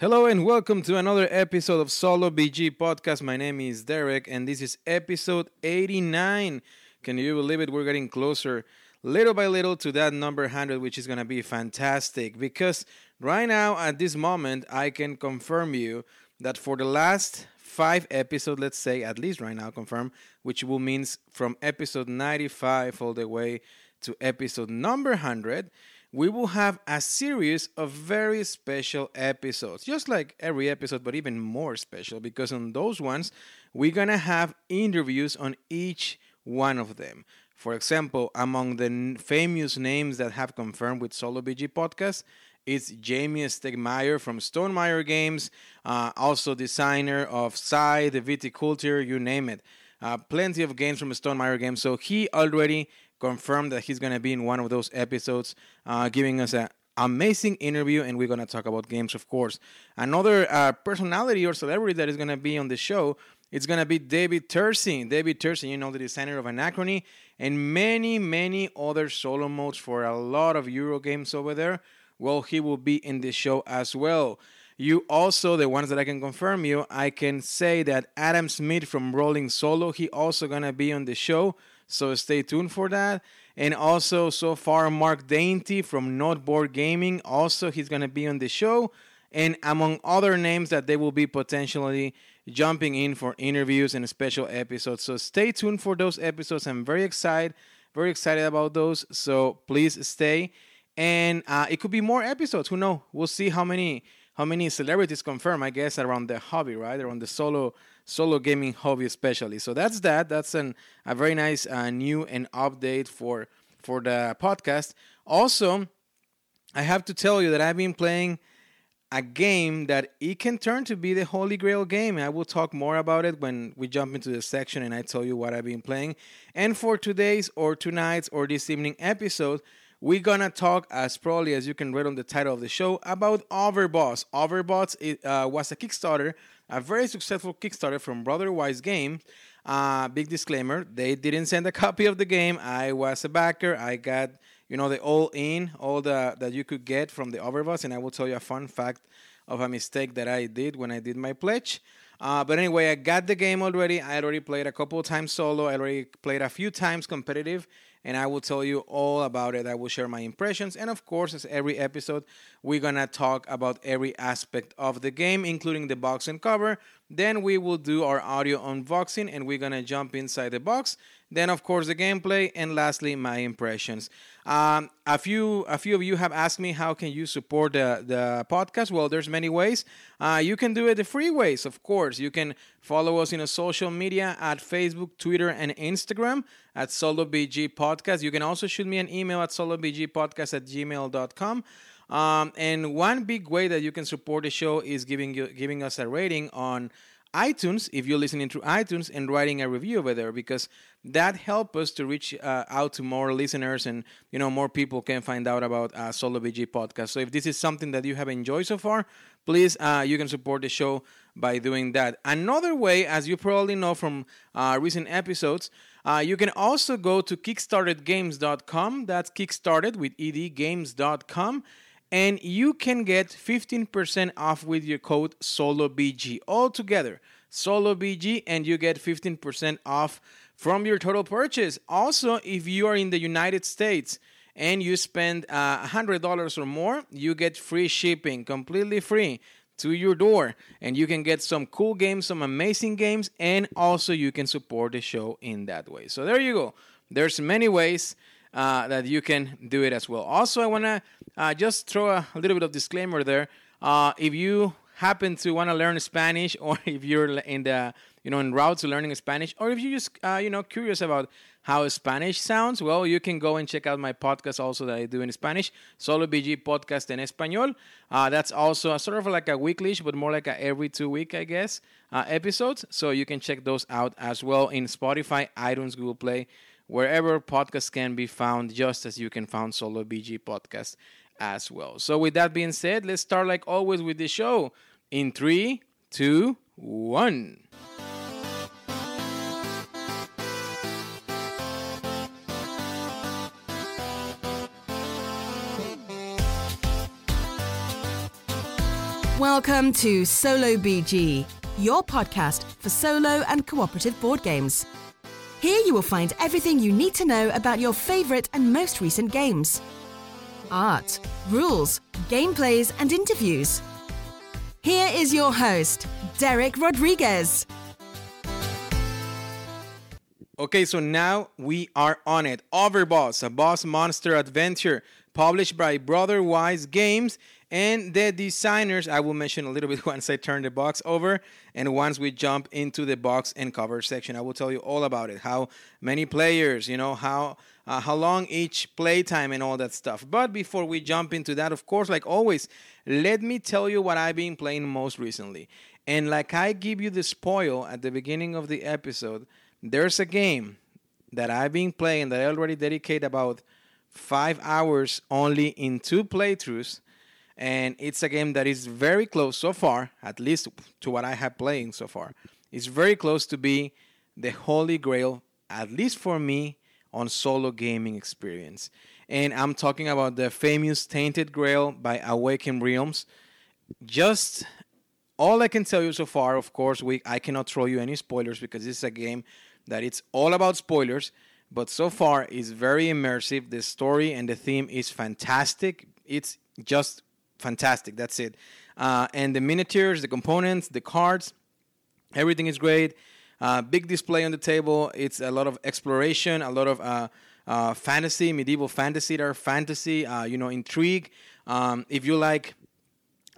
Hello and welcome to another episode of Solo BG Podcast. My name is Derek and this is episode 89. Can you believe it? We're getting closer little by little to that number 100, which is going to be fantastic because right now at this moment, I can confirm you that for the last five episodes, let's say at least right now, confirm, which will means from episode 95 all the way to episode number 100 we will have a series of very special episodes, just like every episode, but even more special because on those ones, we're gonna have interviews on each one of them. For example, among the famous names that have confirmed with Solo BG Podcast, it's Jamie Stegmaier from Stonemaier Games, uh, also designer of Scythe, the Viticulture, you name it. Uh, plenty of games from Stonemaier Games. So he already confirmed that he's going to be in one of those episodes, uh, giving us an amazing interview, and we're going to talk about games, of course. Another uh, personality or celebrity that is going to be on the show it's to be David Turcin. David Turcin, you know, the designer of Anachrony and many, many other solo modes for a lot of Euro games over there. Well, he will be in the show as well. You also, the ones that I can confirm you, I can say that Adam Smith from Rolling Solo, he also to be on the show. So stay tuned for that. And also, so far, Mark Dainty from Noteboard Gaming. Also, he's going to be on the show. And among other names that they will be potentially jumping in for interviews and special episodes. So stay tuned for those episodes. I'm very excited, very excited about those. So please stay. And uh, it could be more episodes. Who know? We'll see how many how many celebrities confirm. I guess around the hobby, right? Around the solo solo gaming hobby especially. So that's that. That's an a very nice uh, new and update for for the podcast. Also, I have to tell you that I've been playing a game that it can turn to be the holy grail game. I will talk more about it when we jump into the section and I tell you what I've been playing. And for today's or tonight's or this evening episode, we're gonna talk, as probably as you can read on the title of the show, about Overboss. Overboss it, uh, was a Kickstarter a very successful Kickstarter from Brotherwise Game. Uh, big disclaimer: they didn't send a copy of the game. I was a backer. I got you know the all in, all the that you could get from the Overboss, and I will tell you a fun fact of a mistake that I did when I did my pledge. Uh, but anyway, I got the game already. I already played a couple of times solo. I already played a few times competitive, and I will tell you all about it. I will share my impressions. And of course, as every episode, we're gonna talk about every aspect of the game, including the box and cover. Then we will do our audio unboxing and we're gonna jump inside the box then, of course, the gameplay, and lastly, my impressions. Um, a few, a few of you have asked me how can you support the, the podcast. Well, there's many ways. Uh, you can do it the free ways, of course. You can follow us in a social media at Facebook, Twitter, and Instagram at SoloBG Podcast. You can also shoot me an email at solobgpodcast at gmail.com. Um, and one big way that you can support the show is giving you giving us a rating on iTunes if you're listening through iTunes and writing a review over there because that helps us to reach uh, out to more listeners and you know more people can find out about uh, Solo BG podcast. So if this is something that you have enjoyed so far, please uh, you can support the show by doing that. Another way, as you probably know from uh, recent episodes. Uh, you can also go to kickstartedgames.com. That's kickstarted with edgames.com and you can get 15% off with your code SOLOBG all together. SOLOBG and you get 15% off from your total purchase. Also, if you are in the United States and you spend uh, $100 or more, you get free shipping, completely free to your door and you can get some cool games, some amazing games and also you can support the show in that way. So there you go. There's many ways uh, that you can do it as well. Also, I want to uh, just throw a, little bit of disclaimer there. Uh, if you happen to want to learn Spanish, or if you're in the you know in route to learning Spanish, or if you're just uh, you know curious about how Spanish sounds, well, you can go and check out my podcast also that I do in Spanish, Solo BG Podcast en Español. Uh, that's also sort of like a weekly, but more like a every two week, I guess, uh, episodes. So you can check those out as well in Spotify, iTunes, Google Play wherever podcasts can be found, just as you can find Solo BG Podcast as well. So, with that being said, let's start like always with the show in three, two, one. Welcome to Solo BG, your podcast for solo and cooperative board games. Here you will find everything you need to know about your favorite and most recent games art, rules, gameplays, and interviews. Here is your host, Derek Rodriguez. Okay, so now we are on it. Overboss, a boss monster adventure published by Brotherwise Games. And the designers, I will mention a little bit once I turn the box over and once we jump into the box and cover section. I will tell you all about it. How many players, you know, how uh, how long each playtime and all that stuff. But before we jump into that, of course, like always, let me tell you what I've been playing most recently. And like I give you the spoil at the beginning of the episode, there's a game that I've been playing that I already dedicate about five hours only in two playthroughs. And it's a game that is very close so far, at least to what I have playing so far. It's very close to be the holy grail, at least for me, on solo gaming experience. And I'm talking about the famous Tainted Grail by Awakened Realms. Just all I can tell you so far, of course, we I cannot throw you any spoilers because this is a game that it's all about spoilers, but so far it's very immersive. The story and the theme is fantastic. It's just fantastic. That's it. Uh, and the miniatures, the components, the cards, everything is great. Uh, big display on the table. It's a lot of exploration, a lot of uh, uh fantasy, medieval fantasy, or fantasy, uh, you know, intrigue. Um, if you like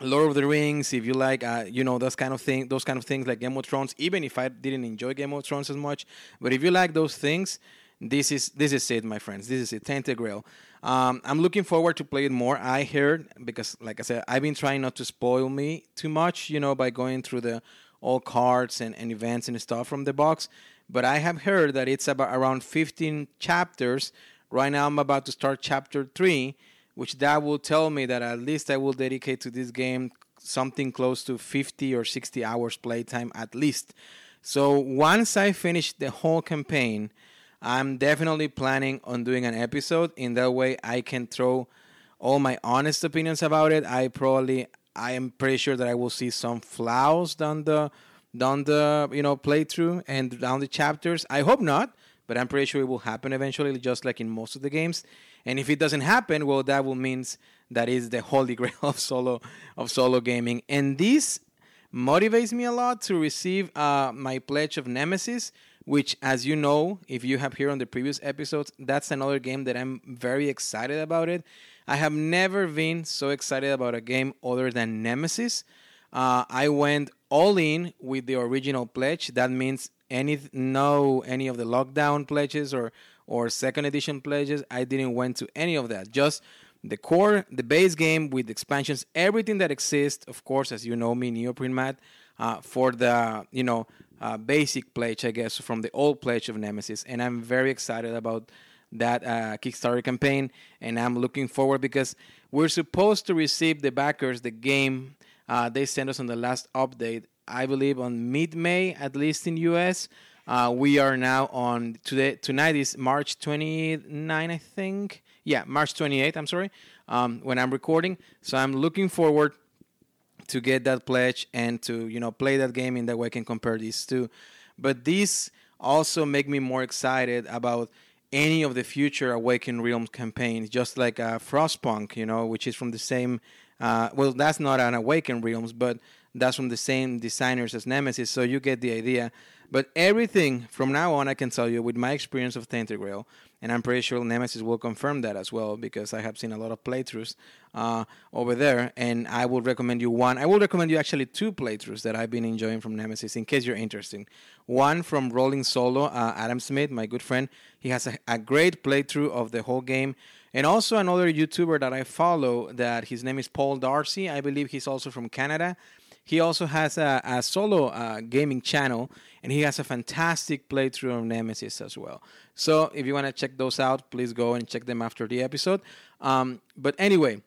Lord of the Rings, if you like, uh, you know, those kind of thing, those kind of things like Game of Thrones. Even if I didn't enjoy Game of Thrones as much, but if you like those things, this is this is it, my friends. This is it, Tainted Grail. Um, I'm looking forward to play it more. I heard because, like I said, I've been trying not to spoil me too much, you know, by going through the all cards and, and events and stuff from the box. But I have heard that it's about around 15 chapters. Right now, I'm about to start chapter three which that will tell me that at least I will dedicate to this game something close to 50 or 60 hours playtime at least. So once I finish the whole campaign, I'm definitely planning on doing an episode. In that way, I can throw all my honest opinions about it. I probably, I am pretty sure that I will see some flaws down the, down the you know playthrough and down the chapters. I hope not, but I'm pretty sure it will happen eventually, just like in most of the games. And if it doesn't happen, well, that will means that is the holy grail of solo of solo gaming. And this motivates me a lot to receive uh, my pledge of Nemesis, which, as you know, if you have here on the previous episodes, that's another game that I'm very excited about. It. I have never been so excited about a game other than Nemesis. Uh, I went all in with the original pledge. That means any no any of the lockdown pledges or or second edition pledges. I didn't went to any of that. Just the core, the base game with expansions, everything that exists. Of course, as you know me, Neoprene Mat, uh, for the you know uh, basic pledge, I guess, from the old pledge of Nemesis, and I'm very excited about that uh, Kickstarter campaign, and I'm looking forward because we're supposed to receive the backers the game uh, they sent us on the last update. I believe on mid-May, at least in US. Uh, we are now on today. Tonight is March 29, I think. Yeah, March 28. I'm sorry. Um, when I'm recording, so I'm looking forward to get that pledge and to you know play that game in that way I can compare these two. But these also make me more excited about any of the future Awaken Realms campaigns, just like uh, Frostpunk, you know, which is from the same. Uh, well, that's not an Awaken Realms, but that's from the same designers as Nemesis, so you get the idea. But everything from now on, I can tell you with my experience of Tainted Grail, and I'm pretty sure Nemesis will confirm that as well because I have seen a lot of playthroughs uh, over there. And I would recommend you one. I will recommend you actually two playthroughs that I've been enjoying from Nemesis in case you're interested. One from Rolling Solo, uh, Adam Smith, my good friend. He has a, a great playthrough of the whole game. And also another YouTuber that I follow that his name is Paul Darcy. I believe he's also from Canada. He also has a, a solo uh, gaming channel, and he has a fantastic playthrough of Nemesis as well. So if you want to check those out, please go and check them after the episode. Um, but anyway,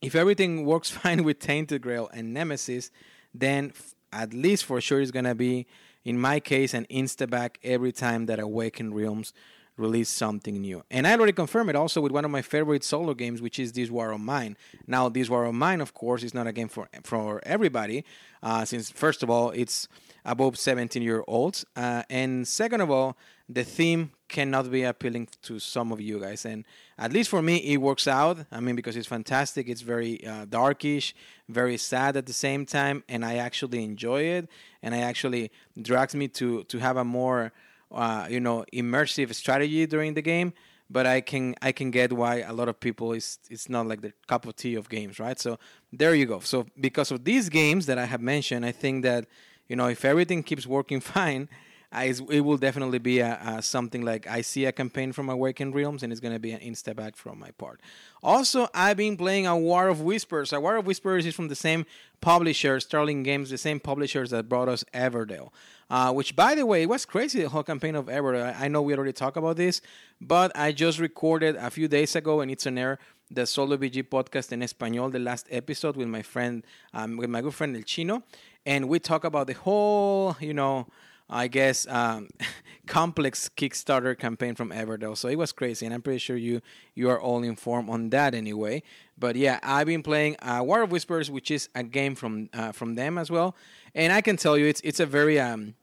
if everything works fine with Tainted Grail and Nemesis, then f- at least for sure it's gonna be, in my case, an insta back every time that Awaken Realms release something new. And I already confirmed it also with one of my favorite solo games, which is This War of Mine. Now, This War of Mine, of course, is not a game for for everybody, uh, since first of all, it's above 17 year olds, uh, and second of all, the theme cannot be appealing to some of you guys. And at least for me, it works out. I mean, because it's fantastic. It's very uh, darkish, very sad at the same time, and I actually enjoy it. And I actually drags me to to have a more uh, you know immersive strategy during the game but I can I can get why a lot of people is it's not like the cup of tea of games, right? So there you go. So because of these games that I have mentioned, I think that you know if everything keeps working fine, I, it will definitely be a, a, something like I see a campaign from Awakened Realms, and it's to be an insta back from my part. Also, I've been playing a War of Whispers. A War of Whispers is from the same publisher, Starling Games, the same publishers that brought us Everdell. Uh, which, by the way, it was crazy the whole campaign of Everdell. I know we already talked about this, but I just recorded a few days ago, and it's on air the Solo BG podcast in Espanol, the last episode with my friend, um, with my good friend El Chino, and we talk about the whole, you know I guess, um, complex Kickstarter campaign from Everdell. So it was crazy, and I'm pretty sure you you are all informed on that anyway. But yeah, I've been playing uh, War of Whispers, which is a game from uh, from them as well, and I can tell you it's it's a very um,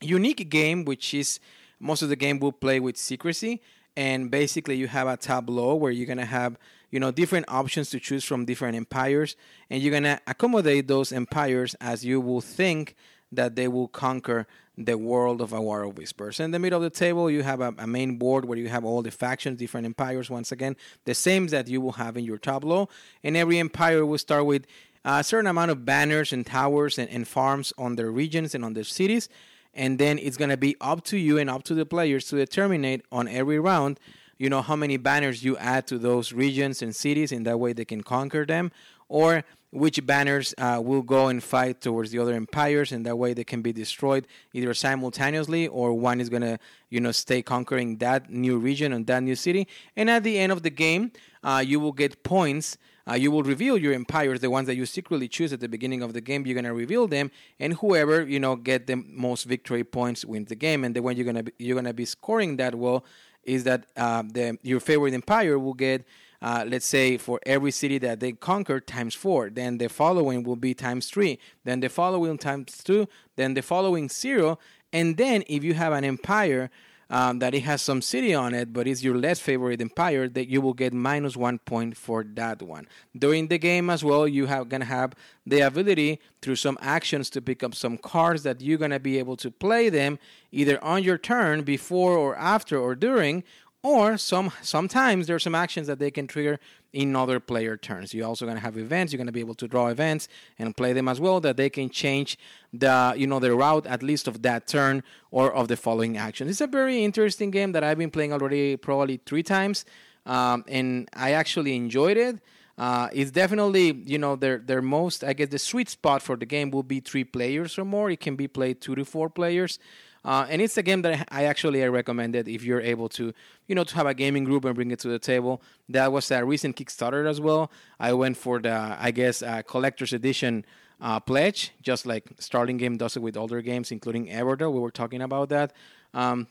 unique game, which is most of the game will play with secrecy, and basically you have a tableau where you're gonna have you know different options to choose from different empires, and you're gonna accommodate those empires as you will think that they will conquer the world of a war of whispers. In the middle of the table, you have a, a, main board where you have all the factions, different empires. Once again, the same that you will have in your tableau. And every empire will start with a certain amount of banners and towers and, and farms on their regions and on their cities. And then it's going to be up to you and up to the players to determine on every round, you know, how many banners you add to those regions and cities. In that way, they can conquer them. Or which banners uh, will go and fight towards the other empires, and that way they can be destroyed either simultaneously or one is gonna, you know, stay conquering that new region and that new city. And at the end of the game, uh, you will get points. Uh, you will reveal your empires, the ones that you secretly choose at the beginning of the game. You're gonna reveal them, and whoever you know get the most victory points wins the game. And the way you're gonna be, you're gonna be scoring that well is that uh, the your favorite empire will get uh, let's say for every city that they conquer times four then the following will be times three then the following times two then the following zero and then if you have an empire um, that it has some city on it, but it's your less favorite empire, that you will get minus one point for that one. During the game as well, you have gonna have the ability through some actions to pick up some cards that you're gonna be able to play them either on your turn, before or after or during, or some sometimes there are some actions that they can trigger in other player turns. You're also going to have events. You're going to be able to draw events and play them as well that they can change the you know the route at least of that turn or of the following action. It's a very interesting game that I've been playing already probably three times, um, and I actually enjoyed it. Uh, it's definitely you know their their most I guess the sweet spot for the game will be three players or more. It can be played two to four players. Uh, and it's a game that I actually I recommended if you're able to, you know, to have a gaming group and bring it to the table. That was a recent Kickstarter as well. I went for the, I guess, uh, collector's edition uh, pledge, just like Starling Game does it with older games, including Everdell. We were talking about that. Um,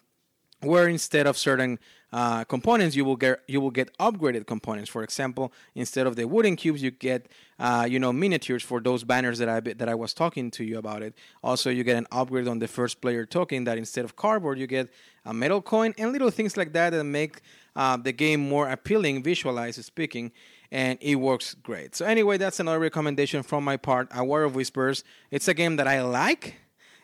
where instead of certain uh, components you will get you will get upgraded components. For example, instead of the wooden cubes, you get uh, you know miniatures for those banners that I that I was talking to you about it. Also, you get an upgrade on the first player token that instead of cardboard, you get a metal coin and little things like that that make uh, the game more appealing, visualized speaking. And it works great. So anyway, that's another recommendation from my part. A War of Whispers. It's a game that I like.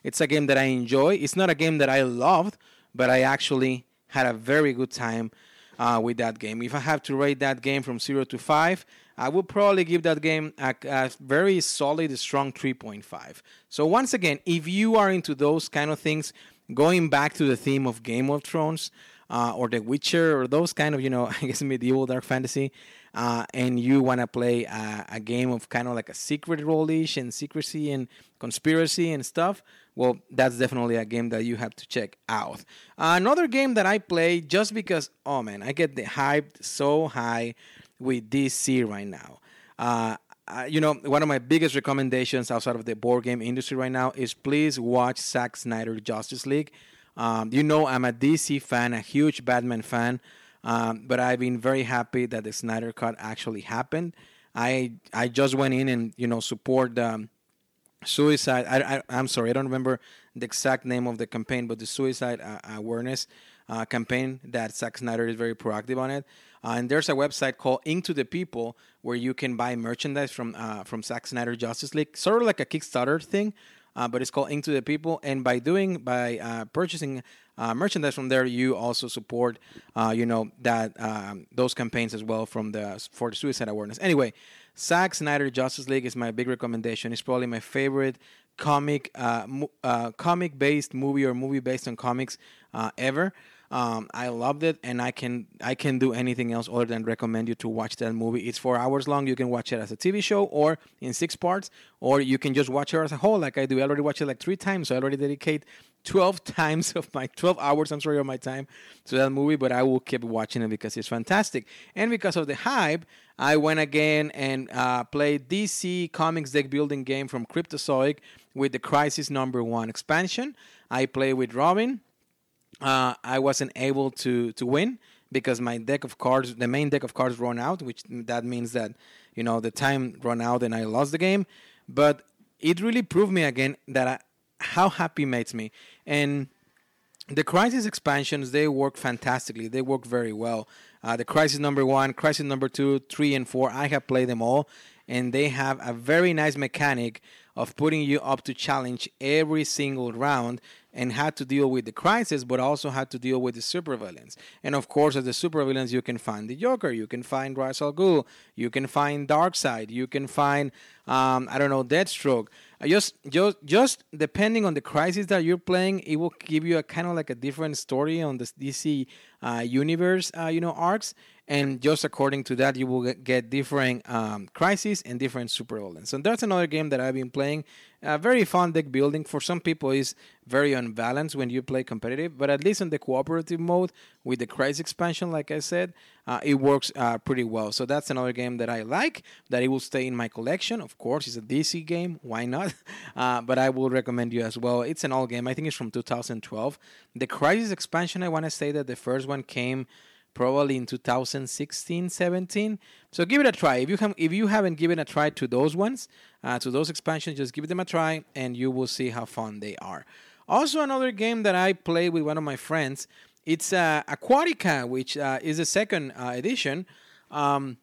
It's a game that I enjoy. It's not a game that I loved but I actually had a very good time uh, with that game. If I have to rate that game from zero to five, I would probably give that game a, a very solid, strong 3.5. So once again, if you are into those kind of things, going back to the theme of Game of Thrones uh, or The Witcher or those kind of you know I guess medieval dark fantasy, uh, and you want to play a, a, game of kind of like a secret rollish and secrecy and conspiracy and stuff, well, that's definitely a game that you have to check out. Another game that I play just because, oh man, I get the hype so high with DC right now. Uh, uh, you know, one of my biggest recommendations outside of the board game industry right now is please watch Zack Snyder Justice League. Um, you know, I'm a DC fan, a huge Batman fan, um, but I've been very happy that the Snyder Cut actually happened. I I just went in and you know support um, suicide. I, I am sorry, I don't remember the exact name of the campaign, but the suicide uh, awareness uh, campaign that Zack Snyder is very proactive on it. Uh, and there's a website called Into the People where you can buy merchandise from uh, from Zack Snyder Justice League, sort of like a Kickstarter thing, uh, but it's called Into the People. And by doing by uh, purchasing merchandise from there, you also support, you know, that um, those campaigns as well from the for the suicide awareness. Anyway, Zack Snyder Justice League is my big recommendation. It's probably my favorite comic uh, uh, comic based movie or movie based on comics uh, ever. Um, I loved it, and I can I can do anything else other than recommend you to watch that movie. It's four hours long. You can watch it as a TV show or in six parts, or you can just watch it as a whole, like I do. I already watched it like three times, so I already dedicate 12 times of my 12 hours i'm sorry of my time to that movie but i will keep watching it because it's fantastic and because of the hype i went again and uh, played dc comics deck building game from cryptozoic with the crisis number one expansion i play with robin uh, I wasn't able to to win because my deck of cards, the main deck of cards, run out, which that means that you know the time run out and I lost the game. But it really proved me again that I, how happy makes me and. The Crisis expansions they work fantastically. They work very well. Uh, the Crisis number one, Crisis number two, three, and four. I have played them all, and they have a very nice mechanic of putting you up to challenge every single round and had to deal with the crisis, but also had to deal with the supervillains. And of course, as the supervillains, you can find the Joker, you can find Ra's al Ghul, you can find Darkseid, you can find um, I don't know Deathstroke. Just, just, just depending on the crisis that you're playing, it will give you a kind of like a different story on the DC uh, universe, uh, you know, arcs and just according to that you will get different um, crises and different super villains so that's another game that i've been playing. Uh, very fun deck building. For some people is very unbalanced when you play competitive but at least in the cooperative mode with the crisis expansion like i said uh, it works uh, pretty well. So that's another game that i like that it will stay in my collection. Of course it's a dc game. Why not? Uh, but i will recommend you as well. It's an old game. I think it's from 2012 the crisis expansion i want to say that the first one came probably in 2016 17 so give it a try. If you have if you haven't given a try to those ones uh, to those expansions just give them a try and you will see how fun they are. Also another game that i played with one of my friends it's uh, aquatica which uh, is the second uh, edition. Um,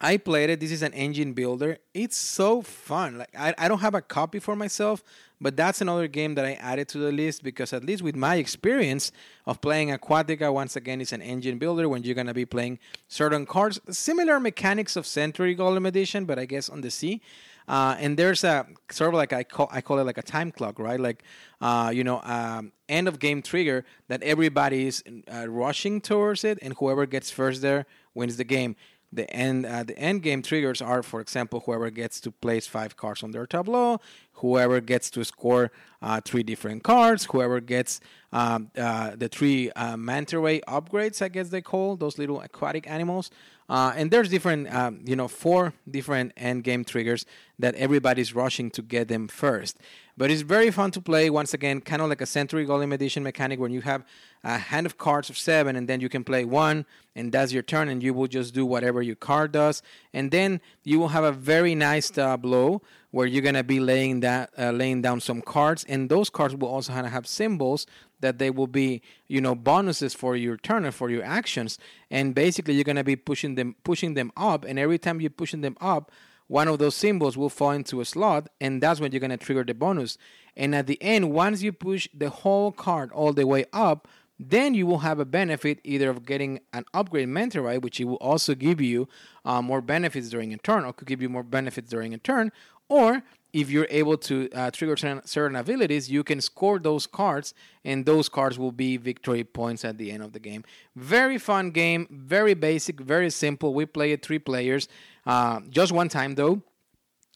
I played it. This is an engine builder. It's so fun. Like I, I don't have a copy for myself, but that's another game that I added to the list because at least with my experience of playing Aquatica, once again, it's an engine builder when you're gonna be playing certain cards, similar mechanics of Century Golem Edition, but I guess on the sea. Uh, and there's a sort of like I call I call it like a time clock, right? Like, uh, you know, um, end of game trigger that everybody is uh, rushing towards it, and whoever gets first there wins the game the end uh, the end game triggers are for example whoever gets to place five cards on their tableau whoever gets to score uh, three different cards whoever gets um, uh, the three uh, manta ray upgrades i guess they call those little aquatic animals. Uh, and there's different um, you know four different end game triggers that everybody's rushing to get them first but it's very fun to play. Once again, kind of like a Century Golem Edition mechanic where you have a hand of cards of seven, and then you can play one, and that's your turn, and you will just do whatever your card does. And then you will have a very nice uh, blow where you're gonna be laying that uh, laying down some cards, and those cards will also have symbols that they will be you know bonuses for your turn or for your actions and basically you're going to be pushing them pushing them up and every time you're pushing them up one of those symbols will fall into a slot, and that's when you're going to trigger the bonus. And at the end, once you push the whole card all the way up, then you will have a benefit either of getting an upgrade Ray, which it will also give you uh, more benefits during a turn, or could give you more benefits during a turn, or if you're able to uh, trigger certain abilities, you can score those cards, and those cards will be victory points at the end of the game. Very fun game, very basic, very simple. We play it three players. Uh, just one time though,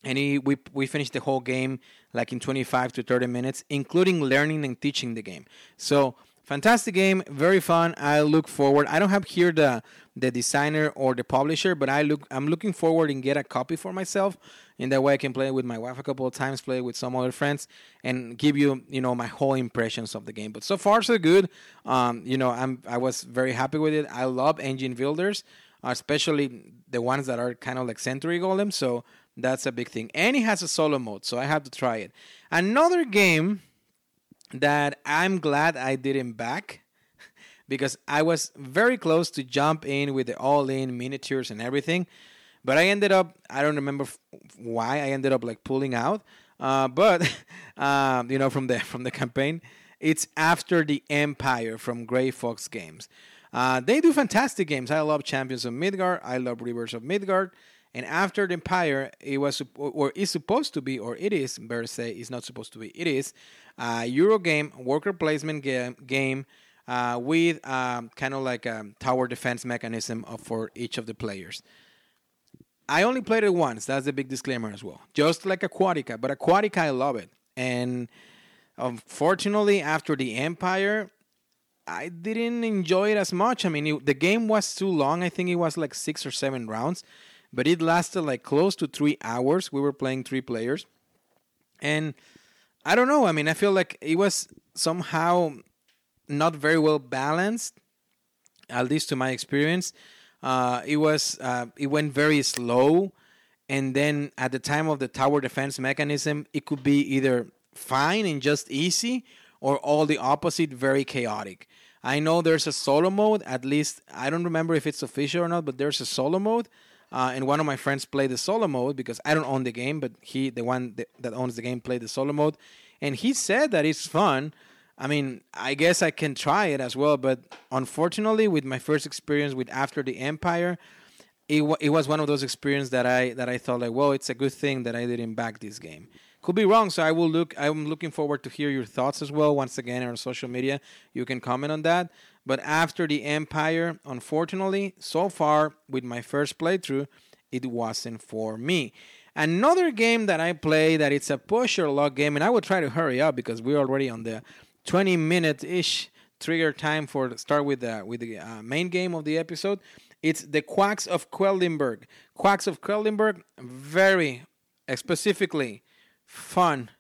and he, we we finished the whole game like in 25 to 30 minutes, including learning and teaching the game. So fantastic game, very fun. I look forward. I don't have here the the designer or the publisher, but I look I'm looking forward and get a copy for myself. In that way, I can play with my wife a couple of times, play with some other friends, and give you you know my whole impressions of the game. But so far so good. Um, you know I'm I was very happy with it. I love engine builders, especially the ones that are kind of like Century Golem. So that's a big thing. And it has a solo mode, so I have to try it. Another game that I'm glad I didn't back because I was very close to jump in with the all-in miniatures and everything, but I ended up I don't remember why I ended up like pulling out, uh, but um, you know from the from the campaign, it's after the Empire from Grey Fox Games. Uh, they do fantastic games. I love Champions of Midgard. I love Rivers of Midgard. And after the Empire, it was or is supposed to be, or it is, better say, it's not supposed to be. It is a Euro game, worker placement game, game uh, with um, kind of like a tower defense mechanism for each of the players. I only played it once. That's a big disclaimer as well. Just like Aquatica, but Aquatica, I love it. And unfortunately, after the Empire, I didn't enjoy it as much. I mean, it, the game was too long. I think it was like six or seven rounds but it lasted like close to three hours. We were playing three players, and I don't know. I mean, I feel like it was somehow not very well balanced, at least to my experience. Uh, it was uh, it went very slow, and then at the time of the tower defense mechanism, it could be either fine and just easy, or all the opposite, very chaotic. I know there's a solo mode. At least I don't remember if it's official or not, but there's a solo mode uh, and one of my friends played the solo mode because I don't own the game, but he, the one that, owns the game, played the solo mode, and he said that it's fun. I mean, I guess I can try it as well, but unfortunately, with my first experience with After the Empire, it, w- it was one of those experiences that I that I thought like, well, it's a good thing that I didn't back this game. Could be wrong, so I will look. I'm looking forward to hear your thoughts as well. Once again, on social media, you can comment on that. But after the Empire, unfortunately, so far with my first playthrough, it wasn't for me. Another game that I play that it's a push your luck game, and I will try to hurry up because we're already on the 20 minute ish trigger time for start with the with the uh, main game of the episode. It's the Quacks of Quedlinburg. Quacks of Quedlinburg, very specifically fun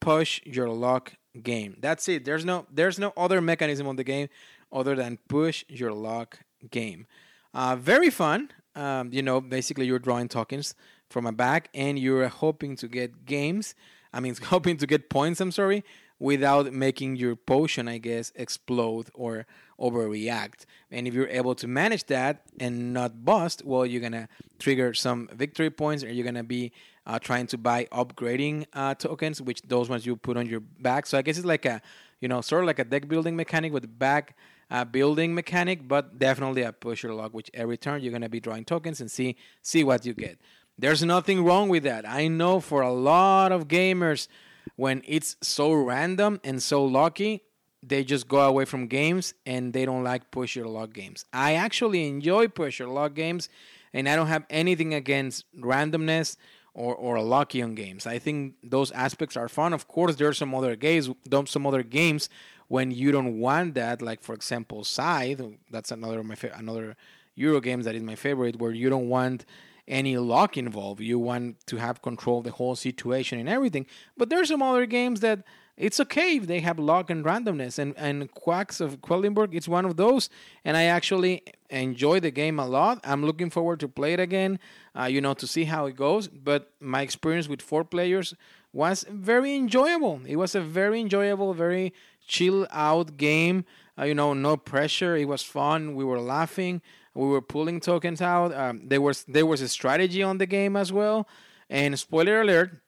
push your luck game. That's it. There's no there's no other mechanism of the game other than push your luck game. Uh, very fun. Um, you know, basically you're drawing tokens from a bag and you're hoping to get games. I mean, hoping to get points. I'm sorry, without making your potion, I guess, explode or overreact. And if you're able to manage that and not bust, well, you're gonna trigger some victory points, or you're gonna be uh, trying to buy upgrading uh, tokens, which those ones you put on your back. So I guess it's like a, you know, sort of like a deck building mechanic with back a building mechanic, but definitely a push your luck, which every turn you're gonna be drawing tokens and see see what you get. There's nothing wrong with that. I know for a lot of gamers, when it's so random and so lucky, they just go away from games and they don't like push your luck games. I actually enjoy push your luck games, and I don't have anything against randomness or, or lucky on games. I think those aspects are fun. Of course, there are some other games, some other games when you don't want that, like for example, Scythe. That's another my fa- another Euro games that is my favorite, where you don't want any luck involved. You want to have control of the whole situation and everything. But there's some other games that it's okay if they have luck and randomness. And and Quacks of Quedlinburg, it's one of those. And I actually enjoy the game a lot. I'm looking forward to play it again. Uh, you know, to see how it goes. But my experience with four players was very enjoyable. It was a very enjoyable, very chill out game. Uh, you know, no pressure. It was fun. We were laughing. We were pulling tokens out. Um, there was there was a strategy on the game as well. And spoiler alert: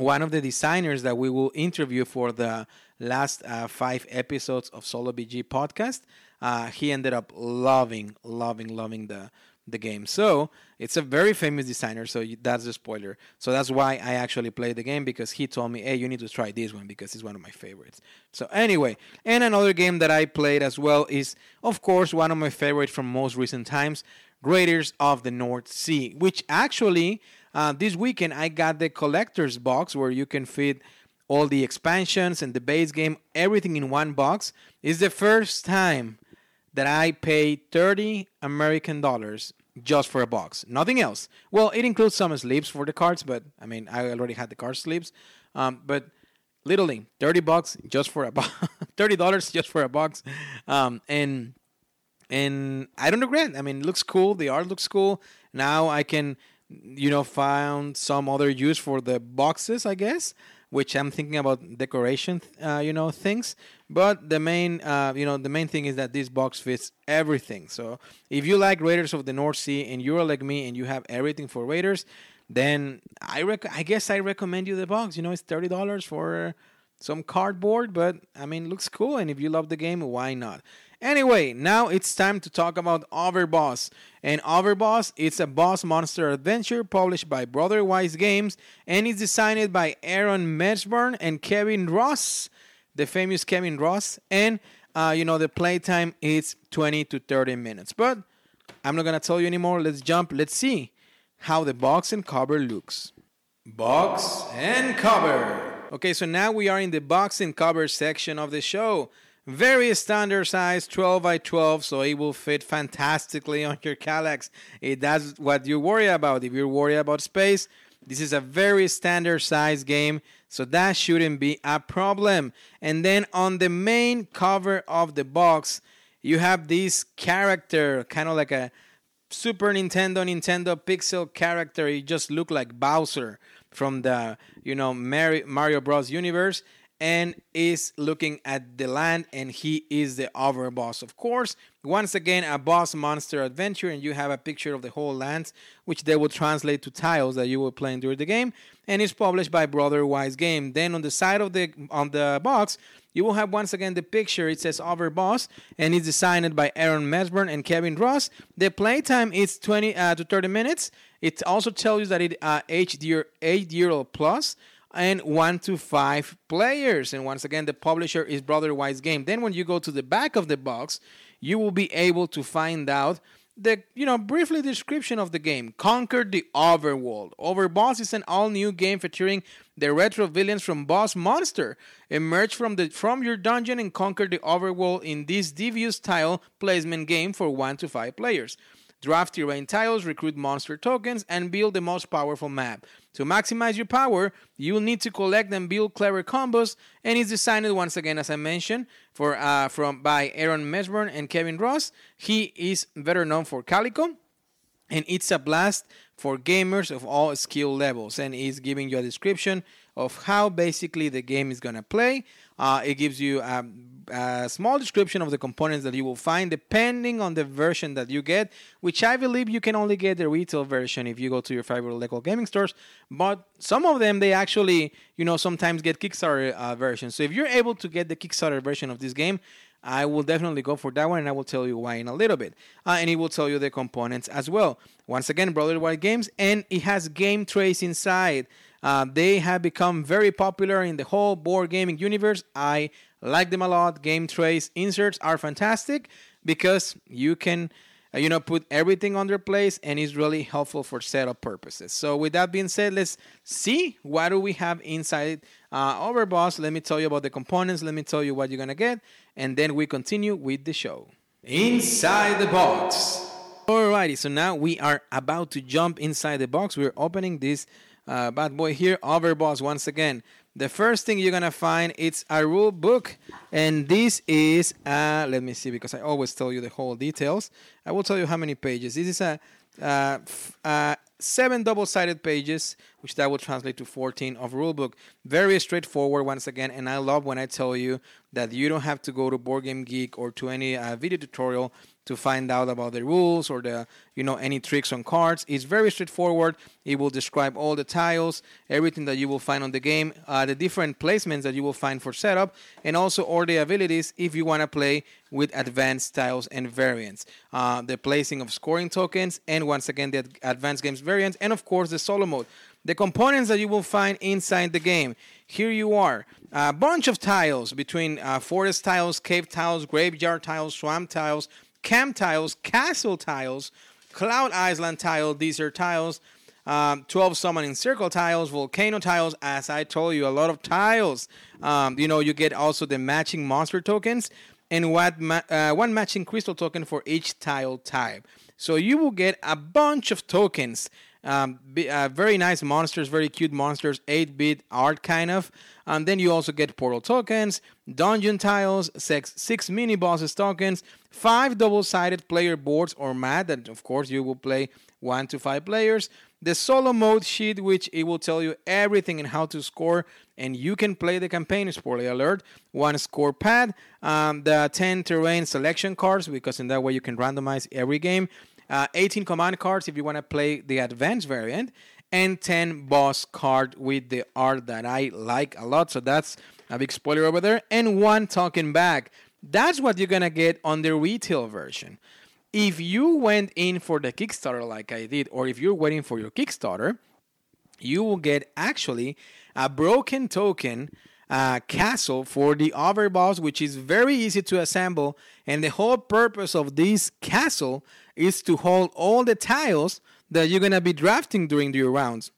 one of the designers that we will interview for the last uh, five episodes of Solo BG podcast, uh, he ended up loving, loving, loving the the game. So it's a very famous designer. So that's the spoiler. So that's why I actually played the game because he told me, "Hey, you need to try this one because it's one of my favorites." So anyway, and another game that I played as well is, of course, one of my favorites from most recent times, Raiders of the North Sea, which actually uh, this weekend I got the collector's box where you can fit all the expansions and the base game, everything in one box. It's the first time that I pay 30 American dollars just for a box, nothing else. Well, it includes some sleeves for the cards, but I mean, I already had the card sleeves. Um, but literally, 30 bucks just for a box, 30 dollars just for a box, um, and and I don't regret. I mean, it looks cool. The art looks cool. Now I can, you know, found some other use for the boxes, I guess which I'm thinking about decoration, uh, you know, things. But the main, uh, you know, the main thing is that this box fits everything. So if you like Raiders of the North Sea and you're like me and you have everything for Raiders, then I rec- I guess I recommend you the box. You know, it's thirty dollars for some cardboard, but I mean, looks cool. And if you love the game, why not? Anyway, now it's time to talk about Overboss. And Overboss, it's a boss monster adventure published by Brother Wise Games and it's designed by Aaron Mesburne and Kevin Russ, the famous Kevin Russ. And uh, you know, the playtime is 20 to 30 minutes. But I'm not gonna tell you anymore. Let's jump. Let's see how the box and cover looks. Box and cover. Okay, so now we are in the box and cover section of the show. Very standard size, 12 by 12, so it will fit fantastically on your Kallax. It does what you worry about. If you're worried about space, this is a very standard size game, so that shouldn't be a problem. And then on the main cover of the box, you have this character, kind of like a Super Nintendo, Nintendo Pixel character. It just looked like Bowser from the, you know, Mario Bros. universe and is looking at the land and he is the overboss of course once again a boss monster adventure and you have a picture of the whole lands which they will translate to tiles that you will play during the game and it's published by brother wise game. Then on the side of the on the box you will have once again the picture. It says overboss and it's designed by aaron mesburne and kevin russ. The playtime is 20 uh, to 30 minutes. It also tells you that it uh, age year 8 year old plus and one to five players. And once again, the publisher is Brother Wise Game. Then when you go to the back of the box, you will be able to find out the you know briefly description of the game. Conquer the Overworld. Overboss is an all-new game featuring the retro villains from Boss Monster. Emerge from the from your dungeon and conquer the Overworld in this devious tile placement game for one to five players. Draft your terrain tiles, recruit monster tokens, and build the most powerful map. To maximize your power, you will need to collect and build clever combos, and it's designed once again, as I mentioned, for uh, from by Aaron Mesburne and Kevin Russ. He is better known for Calico, and it's a blast for gamers of all skill levels. And he's giving you a description of how basically the game is gonna play. Uh, it gives you a, a, small description of the components that you will find depending on the version that you get, which I believe you can only get the retail version if you go to your favorite local gaming stores. But some of them, they actually, you know, sometimes get Kickstarter uh, versions. So if you're able to get the Kickstarter version of this game, I will definitely go for that one, and I will tell you why in a little bit. Uh, and it will tell you the components as well. Once again, Brotherwise Games, and it has game trays inside. Uh, they have become very popular in the whole board gaming universe. I like them a lot. Game trays inserts are fantastic because you can uh, you know put everything on their place and it's really helpful for setup purposes. So with that being said let's see what do we have inside uh, overboss. Let me tell you about the components. Let me tell you what you're gonna get. And then we continue with the show. Inside the box. Alrighty so now we are about to jump inside the box. We're opening this uh, bad boy here, Overboss once again. The first thing you're gonna find it's a rule book, and this is uh, let me see because I always tell you the whole details. I will tell you how many pages. This is a uh, uh, seven double-sided pages, which that will translate to 14 of rulebook. Very straightforward once again, and I love when I tell you that you don't have to go to Board Game Geek or to any uh, video tutorial to find out about the rules or the you know any tricks on cards. It's very straightforward. It will describe all the tiles, everything that you will find on the game, uh, the different placements that you will find for setup, and also all the abilities if you want to play with advanced tiles and variants. Uh, the placing of scoring tokens, and once again the advanced games variants, and of course the solo mode. The components that you will find inside the game. Here you are. A bunch of tiles between uh, forest tiles, cave tiles, graveyard tiles, swamp tiles, camp tiles, castle tiles, cloud island tile, these are tiles, Um, 12 summoning circle tiles, volcano tiles, as I told you, a lot of tiles. Um, you know, you get also the matching monster tokens and what ma- uh, one matching crystal token for each tile type. So you will get a bunch of tokens. Um, be, uh, very nice monsters, very cute monsters, 8 bit art kind of. And then you also get portal tokens, dungeon tiles, six, six mini bosses tokens, five double sided player boards or mat that, of course, you will play one to five players. The solo mode sheet, which it will tell you everything and how to score, and you can play the campaign. Spoiler alert! One score pad, um, the 10 terrain selection cards, because in that way you can randomize every game. Uh, 18 command cards if you want to play the advanced variant, and 10 boss card with the art that I like a lot. So that's a big spoiler over there, and one token bag. That's what you're gonna get on the retail version if you went in for the Kickstarter like I did, or if you're waiting for your Kickstarter, you will get actually a broken token uh, castle for the overboss, which is very easy to assemble. And the whole purpose of this castle is to hold all the tiles that you're gonna be drafting during your rounds.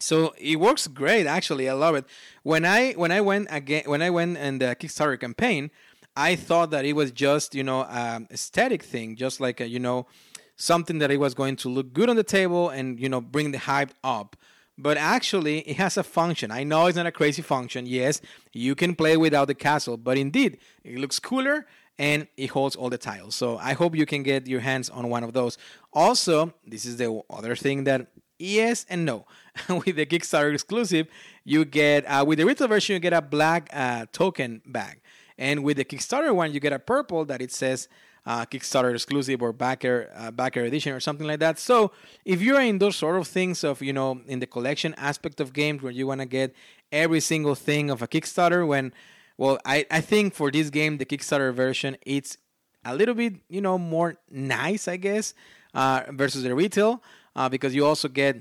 So it works great, actually. I love it. When I when I went again when I went in the Kickstarter campaign, I thought that it was just you know um, aesthetic thing, just like a, you know something that it was going to look good on the table and you know bring the hype up. But actually, it has a function. I know it's not a crazy function. Yes, you can play without the castle, but indeed, it looks cooler and it holds all the tiles. So I hope you can get your hands on one of those. Also, this is the other thing that yes and no. with the Kickstarter exclusive, you get uh, with the retail version you get a black uh, token bag. And with the Kickstarter one, you get a purple that it says uh, Kickstarter exclusive or backer uh, backer edition or something like that. So if you're in those sort of things of you know in the collection aspect of games where you want to get every single thing of a Kickstarter, when well I I think for this game the Kickstarter version it's a little bit you know more nice I guess uh, versus the retail uh, because you also get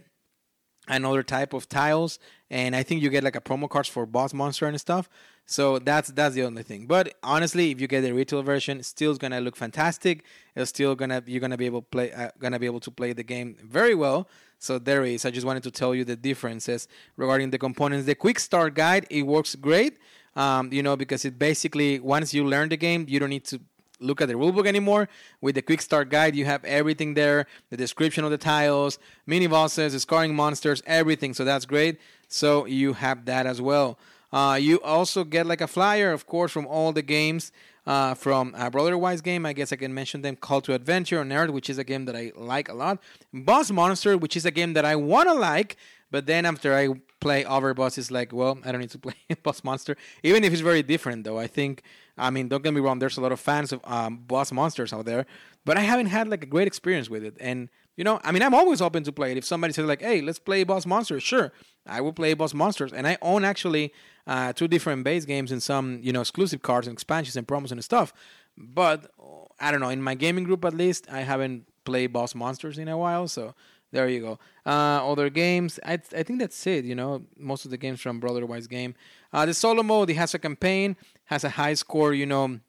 another type of tiles and I think you get like a promo cards for boss monster and stuff. So that's that's the only thing. But honestly, if you get the retail version, still gonna look fantastic. It's still gonna you're gonna be able to play uh, gonna be able to play the game very well. So there is. I just wanted to tell you the differences regarding the components. The quick start guide it works great. Um, you know because it basically once you learn the game, you don't need to look at the rulebook anymore. With the quick start guide, you have everything there the description of the tiles, mini bosses, the scoring monsters, everything. So that's great. So you have that as well. Uh, you also get like a flyer, of course, from all the games uh, from a Brotherwise game. I guess I can mention them Call to Adventure Earth, which is a game that I like a lot. Boss Monster, which is a game that I want to like, but then after I play Overboss, it's like, well, I don't need to play Boss Monster. Even if it's very different, though. I think, I mean, don't get me wrong, there's a lot of fans of um, Boss Monsters out there, but I haven't had like a great experience with it. And you know, I mean, I'm always open to play it. If somebody says like, "Hey, let's play Boss Monsters," sure, I will play Boss Monsters. And I own actually uh, two different base games and some, you know, exclusive cards and expansions and promos and stuff. But I don't know. In my gaming group, at least, I haven't played Boss Monsters in a while. So there you go. Uh, other games, I, I think that's it. You know, most of the games from Brotherwise Game. Uh, the solo mode, it has a campaign, has a high score. You know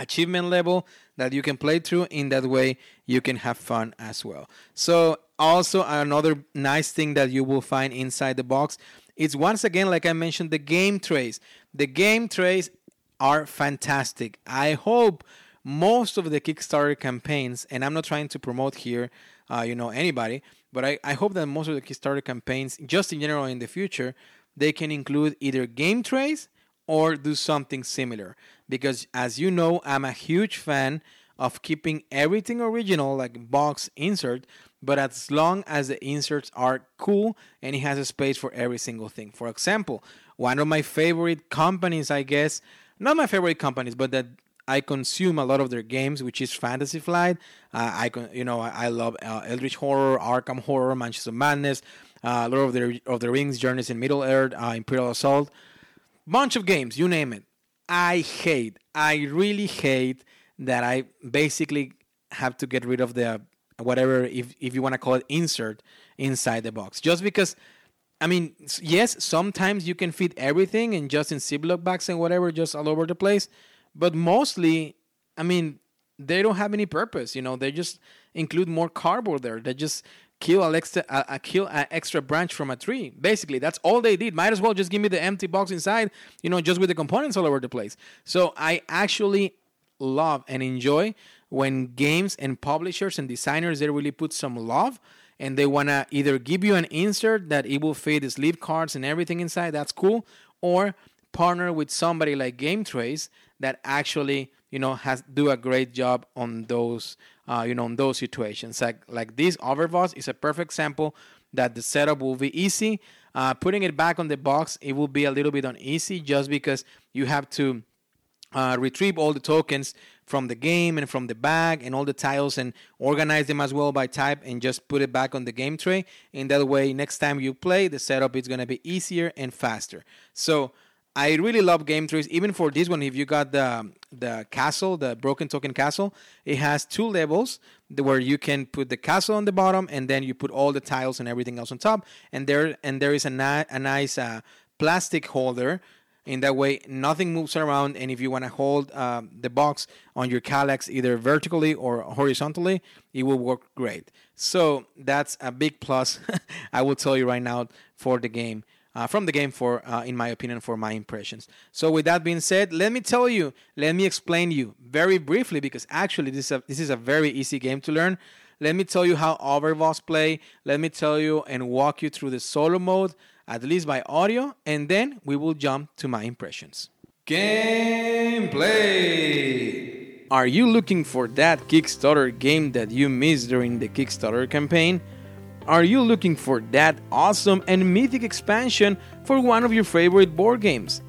achievement level that you can play through. In that way, you can have fun as well. So, also another nice thing that you will find inside the box is once again, like I mentioned, the game trays. The game trays are fantastic. I hope most of the Kickstarter campaigns, and I'm not trying to promote here, uh, you know, anybody, but I, I hope that most of the Kickstarter campaigns, just in general in the future, they can include either game trays or do something similar. Because as you know i'm a huge fan of keeping everything original like box insert but as long as the inserts are cool and it has a space for every single thing. For example one of my favorite companies i guess not my favorite companies but that I consume a lot of their games, which is Fantasy Flight. Uh, I con- you know I, I love uh, Eldritch Horror, Arkham Horror, of Madness, uh, Lord of the of the Rings, Journeys in Middle Earth, uh, Imperial Assault bunch of games, you name it. I hate, I really hate that I basically have to get rid of the whatever, if, if you want to call it insert inside the box. Just because, I mean, yes, sometimes you can fit everything and just in Ziploc bags and whatever, just all over the place. But mostly, I mean, they don't have any purpose. You know, they just include more cardboard there. They just kill an extra, uh, kill an extra branch from a tree. Basically, that's all they did. Might as well just give me the empty box inside, you know, just with the components all over the place. So I actually love and enjoy when games and publishers and designers they really put some love and they want to either give you an insert that it will fit the sleeve cards and everything inside that's cool or partner with somebody like game trace that actually you know has do a great job on those uh, you know on those situations like like this overboss is a perfect sample that the setup will be easy uh, putting it back on the box it will be a little bit uneasy just because you have to uh, retrieve all the tokens from the game and from the bag and all the tiles and organize them as well by type and just put it back on the game tray. In that way, next time you play, the setup is going to be easier and faster. So I really love game trays. Even for this one, if you got the the castle, the broken token castle, it has two levels where you can put the castle on the bottom and then you put all the tiles and everything else on top. And there and there is a, na- a nice uh, plastic holder in that way, nothing moves around, and if you want to hold uh, the box on your Kallax either vertically or horizontally, it will work great. So that's a big plus, I will tell you right now, for the game. Uh, from the game, for uh, in my opinion, for my impressions. So, with that being said, let me tell you, let me explain you very briefly because actually this is a, this is a very easy game to learn. Let me tell you how Overboss play. Let me tell you and walk you through the solo mode at least by audio, and then we will jump to my impressions. Gameplay! Are you looking for that Kickstarter game that you missed during the Kickstarter campaign? Are you looking for that awesome and mythic expansion for one of your favorite board games?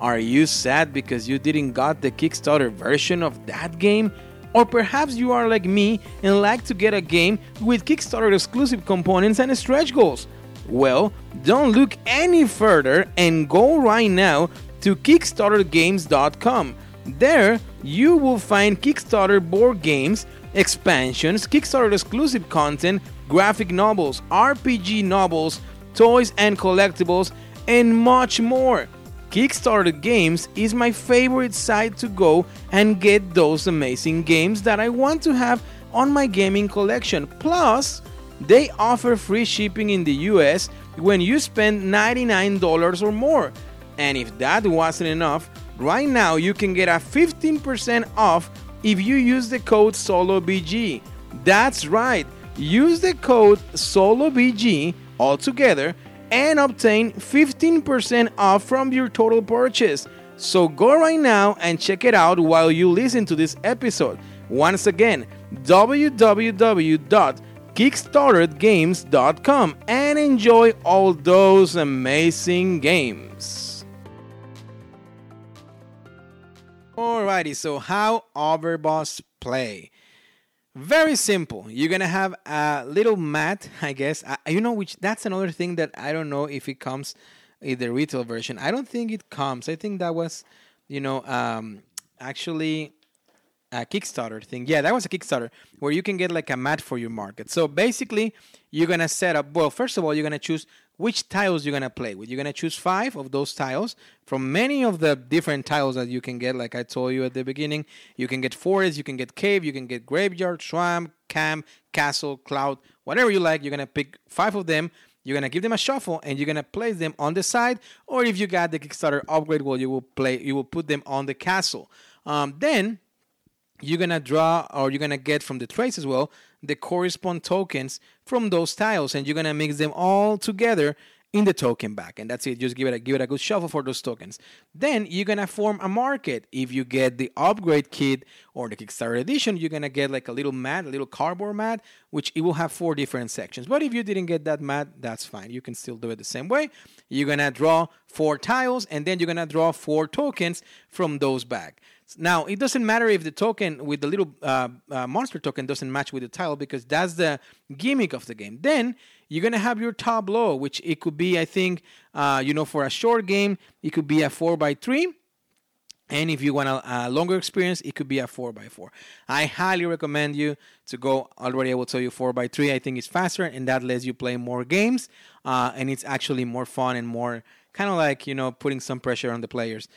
Are you sad because you didn't got the Kickstarter version of that game? Or perhaps you are like me and like to get a game with Kickstarter exclusive components and stretch goals. Well, don't look any further and go right now to KickstarterGames.com. There, you will find Kickstarter board games, expansions, Kickstarter exclusive content, graphic novels, RPG novels, toys and collectibles, and much more. Kickstarter Games is my favorite site to go and get those amazing games that I want to have on my gaming collection. Plus, they offer free shipping in the US when you spend $99 or more. And if that wasn't enough, right now you can get a 15% off if you use the code SOLOBG. That's right, use the code SOLOBG altogether and obtain 15% off from your total purchase. So go right now and check it out while you listen to this episode. Once again, www kickstartergames.com and enjoy all those amazing games. Alrighty, so how Overboss play? Very simple. You're gonna have a little mat, I guess. I, you know, which that's another thing that I don't know if it comes in the retail version. I don't think it comes. I think that was, you know, um, actually a Kickstarter thing. Yeah, that was a Kickstarter where you can get like a mat for your market. So basically, you're gonna set up. Well, first of all, you're gonna choose which tiles you're gonna play with. You're gonna choose five of those tiles from many of the different tiles that you can get. Like I told you at the beginning, you can get forest, you can get cave, you can get graveyard, swamp, camp, castle, cloud, whatever you like. You're gonna pick five of them. You're gonna give them a shuffle and you're gonna place them on the side. Or if you got the Kickstarter upgrade, well, you will play. You will put them on the castle. Um, then you're gonna draw or you're gonna get from the trace as well the correspond tokens from those tiles and you're gonna mix them all together in the token bag and that's it. Just give it a give it a good shuffle for those tokens. Then you're gonna form a market. If you get the upgrade kit or the kickstarter edition you're gonna get like a little mat a little cardboard mat which it will have four different sections. But if you didn't get that mat that's fine. You can still do it the same way. You're gonna draw four tiles and then you're gonna draw four tokens from those bags now, it doesn't matter if the token with the little uh, uh, monster token doesn't match with the tile because that's the gimmick of the game. Then you're gonna have your tableau, which it could be, I think, uh, you know, for a short game, it could be a four by three. And if you want a, a, longer experience, it could be a 4x4. I highly recommend you to go. Already, I will tell you 4x3. I think it's faster and that lets you play more games. Uh, and it's actually more fun and more kind of like, you know, putting some pressure on the players.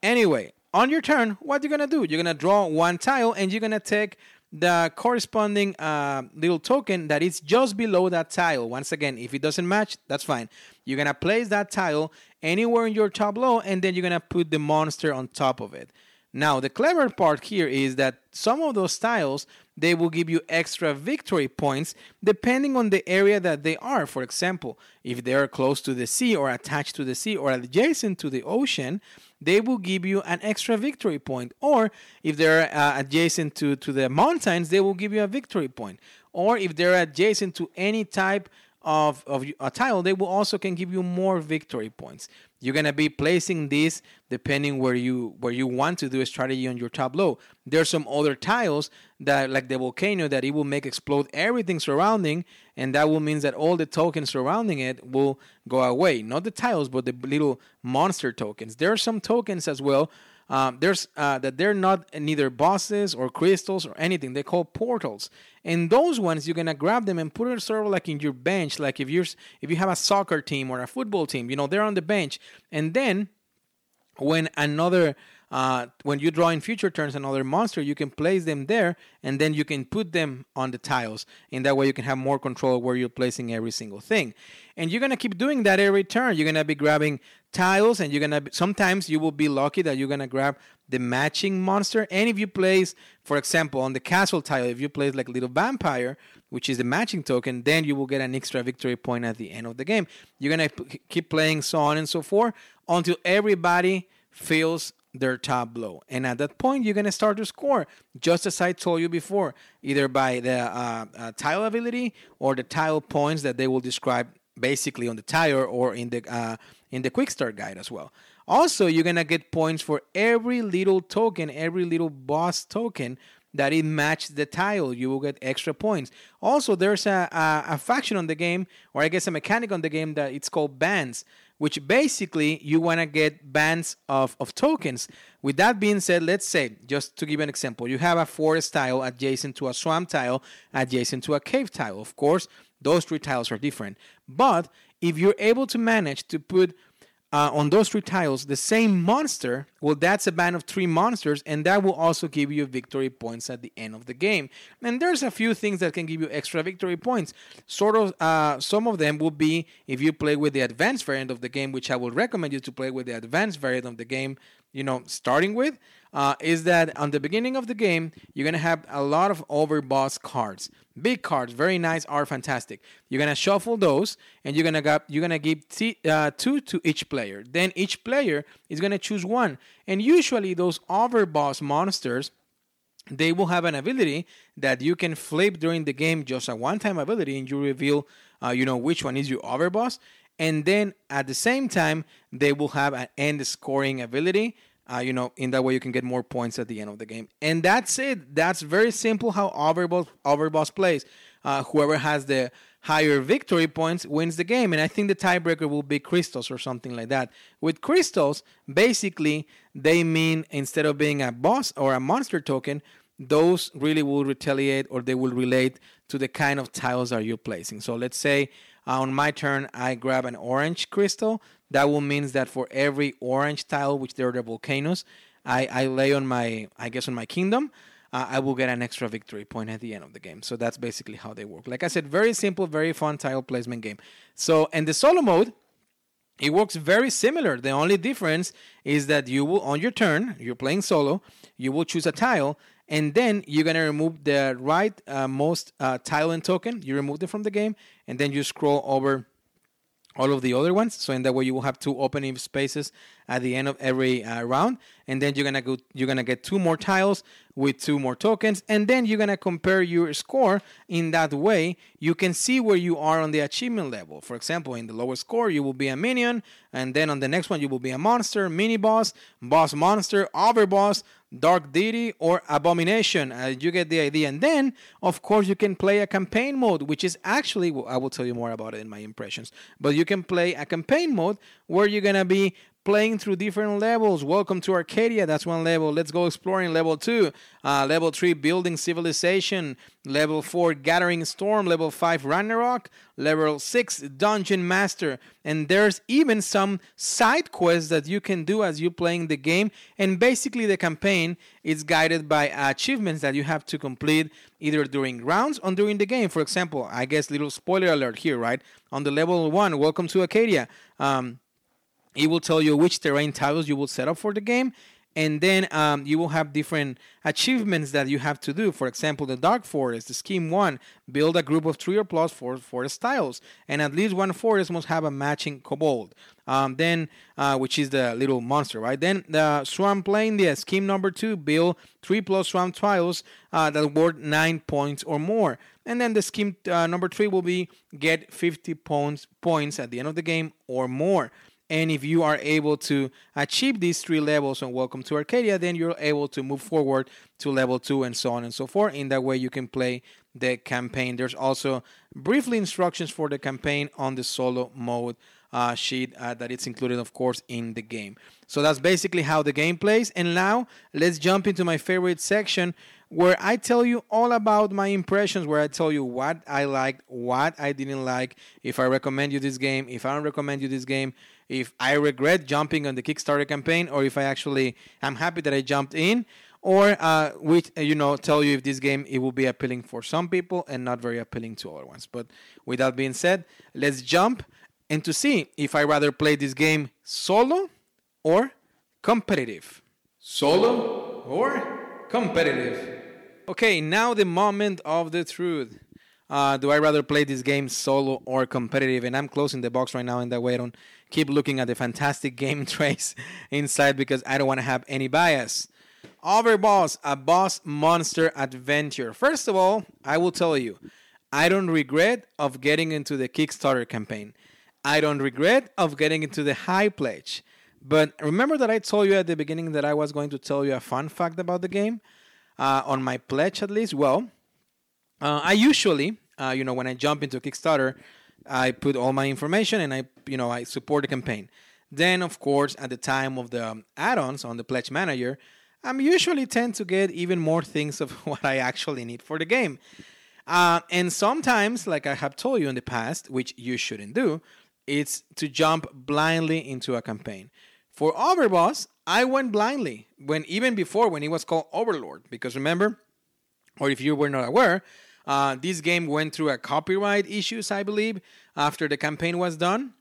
Anyway, on your turn, what you're gonna do? You're gonna draw one tile and you're gonna take the corresponding uh, little token that is just below that tile. Once again, if it doesn't match, that's fine. You're gonna place that tile anywhere in your tableau, and then you're gonna put the monster on top of it. Now, the clever part here is that some of those tiles they will give you extra victory points depending on the area that they are. For example, if they are close to the sea or attached to the sea or adjacent to the ocean, they will give you an extra victory point. Or if they're uh, adjacent to, to the mountains, they will give you a victory point. Or if they're adjacent to any type of, of a tile, they will also can give you more victory points. You're gonna be placing this depending where you where you want to do a strategy on your tableau. There's some other tiles that like the volcano that it will make explode everything surrounding, and that will mean that all the tokens surrounding it will go away. Not the tiles, but the little monster tokens. There are some tokens as well um, there's uh, that they're not neither bosses or crystals or anything. They call portals, and those ones you're gonna grab them and put it sort of like in your bench. Like if you're if you have a soccer team or a football team, you know they're on the bench, and then when another uh, when you draw in future turns another monster, you can place them there, and then you can put them on the tiles. In that way, you can have more control where you're placing every single thing. And you're gonna keep doing that every turn. You're gonna be grabbing tiles, and you're gonna sometimes you will be lucky that you're gonna grab the matching monster. And if you place, for example, on the castle tile, if you place like little vampire, which is the matching token, then you will get an extra victory point at the end of the game. You're gonna p- keep playing so on and so forth until everybody feels their tableau. And at that point, you're to start to score, just as I told you before, either by the uh, uh, tile ability or the tile points that they will describe basically on the tile or in the uh, in the quick start guide as well. Also, you're gonna get points for every little token, every little boss token that it matches the tile. You will get extra points. Also, there's a, a, a faction on the game, or I guess a mechanic on the game that it's called bands which basically you want to get bands of, of tokens. With that being said, let's say, just to give an example, you have a forest tile adjacent to a swamp tile, adjacent to a cave tile. Of course, those three tiles are different. But if you're able to manage to put uh, on those three tiles the same monster, well, that's a band of three monsters, and that will also give you victory points at the end of the game. And there's a few things that can give you extra victory points. Sort of, uh, some of them will be if you play with the advanced variant of the game, which I would recommend you to play with the advanced variant of the game. You know, starting with uh, is that on the beginning of the game, you're going to have a lot of overboss cards. Big cards, very nice, are fantastic. You're going to shuffle those and you're going to you're going to give t- uh, two to each player. Then each player is going to choose one. And usually those overboss monsters they will have an ability that you can flip during the game just a one-time ability and you reveal uh, you know which one is your overboss and then at the same time they will have an end scoring ability uh, you know, in that way you can get more points at the end of the game. And that's it. That's very simple how Overboss, Overboss plays. Uh, whoever has the higher victory points wins the game. And I think the tiebreaker will be crystals or something like that. With crystals, basically, they mean instead of being a boss or a monster token, those really will retaliate or they will relate to the kind of tiles that you're placing. So let's say uh, on my turn, I grab an orange crystal. That will mean that for every orange tile, which they're the volcanoes, I, I lay on my, I guess, on my kingdom, uh, I will get an extra victory point at the end of the game. So that's basically how they work. Like I said, very simple, very fun tile placement game. So, in the solo mode, it works very similar. The only difference is that you will, on your turn, you're playing solo, you will choose a tile, and then you're gonna remove the right uh, most uh, tile and token. You remove it from the game, and then you scroll over all of the other ones. So in that way, you will have two opening spaces at the end of every uh, round, and then you're gonna go. You're gonna get two more tiles with two more tokens, and then you're gonna compare your score. In that way, you can see where you are on the achievement level. For example, in the lowest score, you will be a minion, and then on the next one, you will be a monster, mini boss, boss monster, overboss, dark deity, or abomination. Uh, you get the idea. And then, of course, you can play a campaign mode, which is actually I will tell you more about it in my impressions. But you can play a campaign mode where you're gonna be playing through different levels. Welcome to Arcadia. That's one level. Let's go exploring level two. Uh, level three, building civilization. Level four, gathering storm. Level five, Ragnarok. Level six, dungeon master. And there's even some side quests that you can do as you're playing the game. And basically, the campaign is guided by achievements that you have to complete either during rounds or during the game. For example, I guess little spoiler alert here, right? On the level one, welcome to Arcadia. Um, it will tell you which terrain tiles you will set up for the game and then um, you will have different achievements that you have to do. For example, the Dark Forest, the Scheme 1, build a group of three or plus four forest tiles, and at least one forest must have a matching kobold. Um, then, uh, which is the little monster, right? Then the Swamp Plane, the Scheme number 2, build three plus swamp tiles uh, that worth 9 points or more. And then the scheme uh, number three will be get 50 points points at the end of the game or more. And if you are able to achieve these three levels on Welcome to Arcadia, then you're able to move forward to level two and so on and so forth. In that way, you can play the campaign. There's also briefly instructions for the campaign on the solo mode uh, sheet uh, that it's included, of course, in the game. So that's basically how the game plays. And now let's jump into my favorite section where I tell you all about my impressions, where I tell you what I liked, what I didn't like, if I recommend you this game, if I don't recommend you this game, if I regret jumping on the Kickstarter campaign, or if I actually am happy that I jumped in, or uh, which you know tell you if this game it will be appealing for some people and not very appealing to other ones. But with that being said, let's jump and to see if I rather play this game solo or competitive. Solo or competitive. Okay, now the moment of the truth. Uh, do I rather play this game solo or competitive? And I'm closing the box right now in that way I don't keep looking at the fantastic game trays inside because I don't want to have any bias. Overboss, a boss monster adventure. First of all, I will tell you, I don't regret of getting into the Kickstarter campaign. I don't regret of getting into the high pledge. But remember that I told you at the beginning that I was going to tell you a fun fact about the game? Uh, on my pledge, at least. Well, uh, I usually, uh, you know, when I jump into Kickstarter, I put all my information and I, you know, I support the campaign. Then, of course, at the time of the add-ons on the Pledge Manager, I'm usually tend to get even more things of what I actually need for the game. Uh, and sometimes, like I have told you in the past, which you shouldn't do, it's to jump blindly into a campaign. For Overboss, I went blindly when even before when it was called Overlord, because remember, or if you were not aware, uh, this game went through a copyright issues, I believe, after the campaign was done,